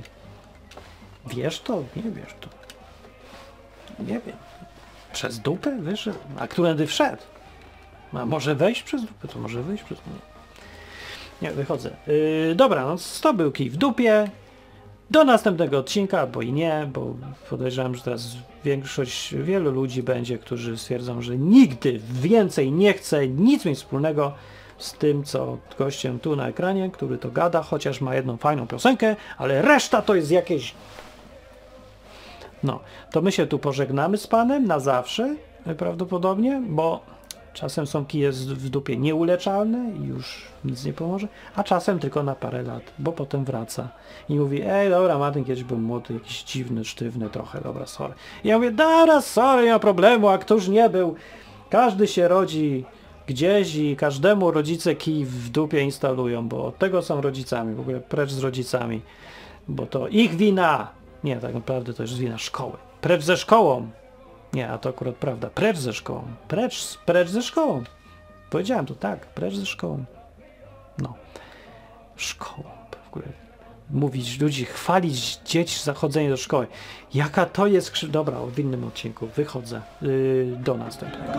Wiesz to? Nie wiesz to. Nie wiem. Przez dupę wyszedł? A którędy wszedł? A może wejść przez dupę? To może wyjść przez dupę. Nie, wychodzę. Yy, dobra, no to był kij w dupie. Do następnego odcinka, albo i nie, bo podejrzewam, że teraz większość, wielu ludzi będzie, którzy stwierdzą, że nigdy więcej nie chce nic mieć wspólnego z tym, co gościem tu na ekranie, który to gada, chociaż ma jedną fajną piosenkę, ale reszta to jest jakieś... No, to my się tu pożegnamy z Panem na zawsze, prawdopodobnie, bo czasem są kije w dupie nieuleczalne i już nic nie pomoże, a czasem tylko na parę lat, bo potem wraca i mówi, ej dobra Martin, kiedyś był młody, jakiś dziwny, sztywny trochę, dobra, sorry. I ja mówię, dobra, sorry, nie ma problemu, a któż nie był? Każdy się rodzi gdzieś i każdemu rodzice kij w dupie instalują, bo od tego są rodzicami, w ogóle precz z rodzicami, bo to ich wina. Nie, tak naprawdę to jest wina szkoły. Precz ze szkołą. Nie, a to akurat prawda. Precz ze szkołą. Precz, precz ze szkołą. Powiedziałem to tak, precz ze szkołą. No. Szkołą. W ogóle mówić ludzi, chwalić dzieci za chodzenie do szkoły. Jaka to jest krzy... Dobra, w innym odcinku wychodzę yy, do następnego.